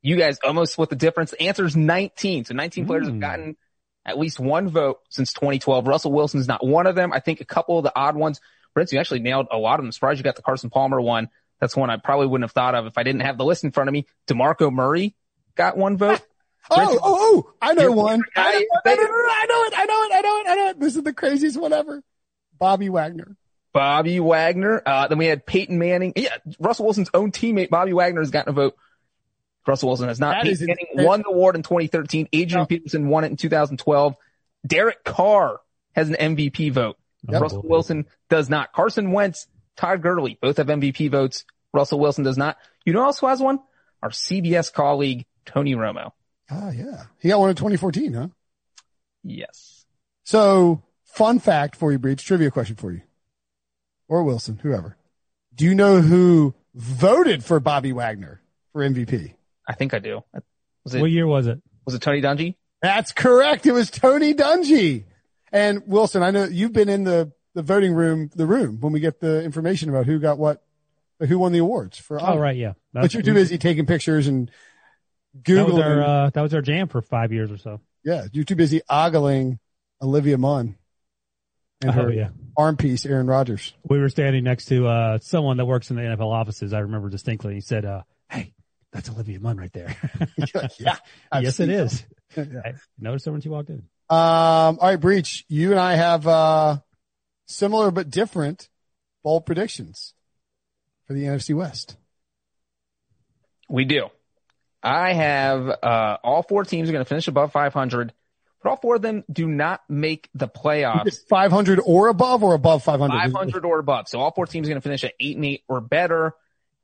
You guys almost split the difference. The answer is 19. So 19 players have Hmm. gotten at least one vote since 2012. Russell Wilson's not one of them. I think a couple of the odd ones. Brent, you actually nailed a lot of them. Surprised you got the Carson Palmer one. That's one I probably wouldn't have thought of if I didn't have the list in front of me. DeMarco Murray got one vote. Oh, oh, oh, I know one. I know, no, no, no, no, I know it. I know it. I know it. I know it. This is the craziest one ever. Bobby Wagner. Bobby Wagner. Uh, then we had Peyton Manning. Yeah, Russell Wilson's own teammate, Bobby Wagner, has gotten a vote. Russell Wilson has not. That Peyton Manning insane. won the award in 2013. Adrian No. Peterson won it in 2012. Derek Carr has an MVP vote. Yep. Russell Wilson does not. Carson Wentz, Todd Gurley, both have MVP votes. Russell Wilson does not. You know who else has one? Our CBS colleague, Tony Romo. Oh, yeah. He got one in 2014, huh? Yes. So, fun fact for you, Breech. Trivia question for you. Or Wilson, whoever. Do you know who voted for Bobby Wagner for MVP? I think I do. Was it, What year was it? was it Tony Dungy? That's correct. It was Tony Dungy. And Wilson, I know you've been in the, the voting room, the room when we get the information about who got what, who won the awards for. Oh, right. Yeah. But you're too busy taking pictures and That was Googling. our, uh, that was our jam for five years or so. yeah, you're too busy ogling Olivia Munn and her Oh, yeah. arm piece, Aaron Rodgers. We were standing next to, uh, someone that works in the NFL offices. I remember distinctly. He said, uh, Hey, that's Olivia Munn right there. yeah. I've yes, it is. Yeah. I noticed her when she walked in. Um, all right, Breech, you and I have, uh, similar but different bold predictions for the NFC West. We do. I have uh, all four teams are going to finish above 500, but all four of them do not make the playoffs. Is it 500 or above or above 500? 500 or above. So all four teams are going to finish at eight and eight or better.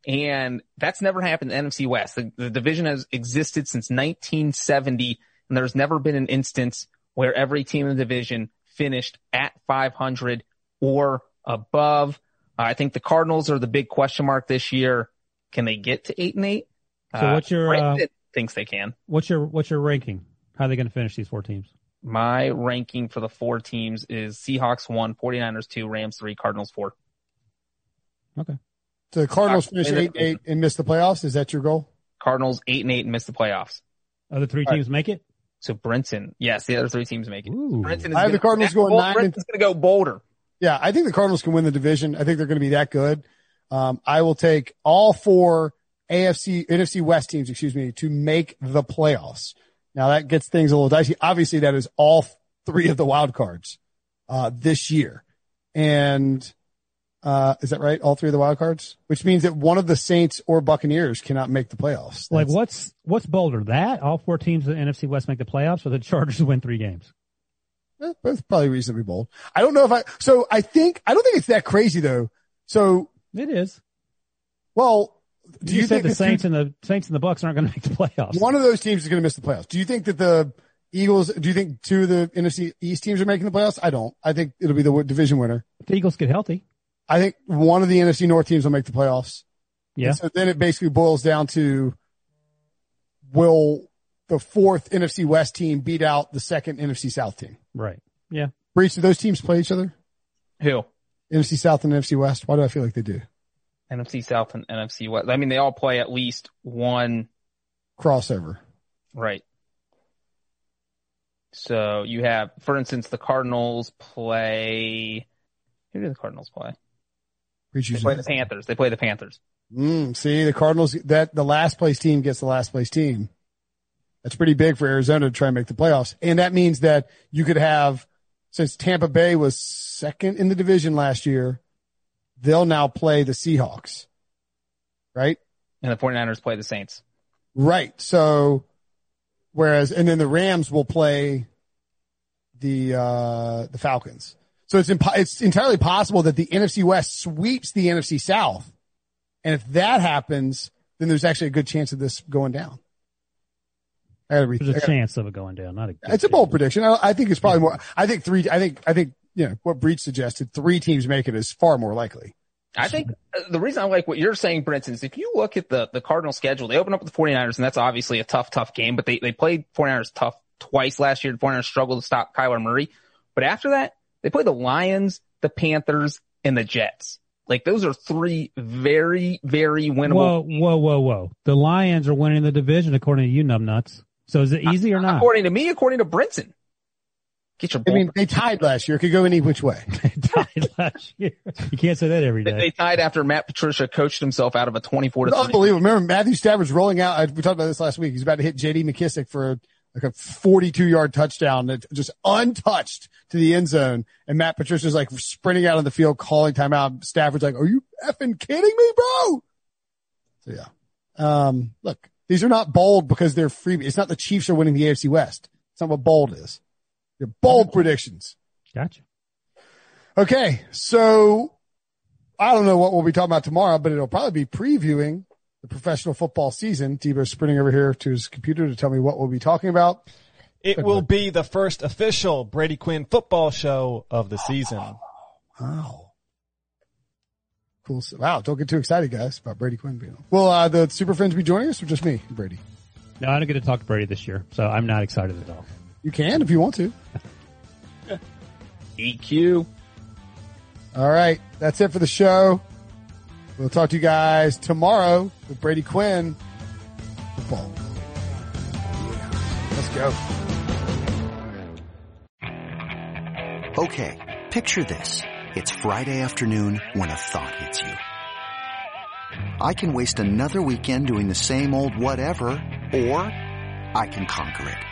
And that's never happened in the NFC West. The, the division has existed since 1970 and there's never been an instance where every team in the division finished at 500 or above. I think the Cardinals are the big question mark this year. Can they get to eight and eight? So what's your, uh, Brandon thinks they can. What's your, what's your ranking? How are they going to finish these four teams? My ranking for the four teams is Seahawks one, 49ers two, Rams three, Cardinals four. Okay. So the Cardinals Not finish in the 8 8 and miss the playoffs. Is that your goal? Cardinals eight and eight and miss the playoffs. Other three All right. teams make it? So Brenton, yes, the other three teams make it. Ooh. Brenton is I have the gonna- Cardinals going Bold- nine and- Brenton's going to go bolder. Yeah, I think the Cardinals can win the division. I think they're going to be that good. Um, I will take all four AFC, NFC West teams, excuse me, to make the playoffs. Now that gets things a little dicey. Obviously that is all three of the wild cards, uh, this year. And, uh, is that right? All three of the wild cards, which means that one of the Saints or Buccaneers cannot make the playoffs. Like what's, what's bolder? That all four teams in the NFC West make the playoffs or the Chargers win three games? Eh, Both probably reasonably bold. I don't know if I, so I think, I don't think it's that crazy though. So, It is. well, do you, you, said think the two- Saints and the Saints and the Bucks aren't going to make the playoffs. One of those teams is going to miss the playoffs. Do you think that the Eagles, do you think two of the NFC East teams are making the playoffs? I don't. I think it'll be the division winner. If the Eagles get healthy. I think one of the NFC North teams will make the playoffs. Yeah. And so then it basically boils down to will the fourth NFC West team beat out the second NFC South team? Right. Yeah. Breech, do those teams play each other? Who? NFC South and NFC West? Why do I feel like they do? NFC South and NFC West. I mean, they all play at least one. Crossover. Right. So you have, for instance, the Cardinals play. Who do the Cardinals play? They play the Panthers. They play the Panthers. Mm, see, the Cardinals, that the last place team gets the last place team. That's pretty big for Arizona to try and make the playoffs. And that means that you could have, since Tampa Bay was second in the division last year, they'll now play the Seahawks. Right? And the 49ers play the Saints. Right. So, whereas, and then the Rams will play the, uh, the Falcons. So it's, impo- it's entirely possible that the NFC West sweeps the NFC South. And if that happens, then there's actually a good chance of this going down. I gotta re- There's I a gotta- chance of it going down. Not a. It's a bold prediction. I, I think it's probably more. I think three. I think. I think you know what Breech suggested. Three teams make it is far more likely. I think uh, the reason I like what you're saying, for is if you look at the, the Cardinal schedule, they open up with the 49ers, and that's obviously a tough, tough game, but they, they played 49ers tough twice last year. The 49ers struggled to stop Kyler Murray. But after that, they play the Lions, the Panthers, and the Jets. Like those are three very, very winnable. Whoa, whoa, whoa, whoa! The Lions are winning the division according to you, numbnuts. So is it easy or not? According to me, according to Brinson. Get your I mean, they tied last year. It could go any which way. They tied last year. You can't say that every day. They- they tied after Matt Patricia coached himself out of a 24 It's to 3. unbelievable. Remember, Matthew Stafford's rolling out. I, we talked about this last week. He's about to hit J.D. McKissic for like a 42 yard touchdown that just untouched to the end zone. And Matt Patricia's like sprinting out on the field, calling timeout. Stafford's like, are you effing kidding me, bro? So yeah. Um, look, these are not bold because they're free. It's not the Chiefs are winning the AFC West. It's not what bold is. They're bold predictions. Gotcha. Okay. So I don't know what we'll be talking about tomorrow, but it'll probably be previewing the professional football season. Debo's sprinting over here to his computer to tell me what we'll be talking about. It will be the first official Brady Quinn football show of the season. Wow. Cool. Wow. Don't get too excited, guys, about Brady Quinn being on. Will uh, the Super Friends be joining us or just me, Brady? No, I don't get to talk to Brady this year, so I'm not excited at all. You can if you want to. EQ. All right. That's it for the show. We'll talk to you guys tomorrow with Brady Quinn. Football. Let's go. Okay, picture this. It's Friday afternoon when a thought hits you. I can waste another weekend doing the same old whatever, or I can conquer it.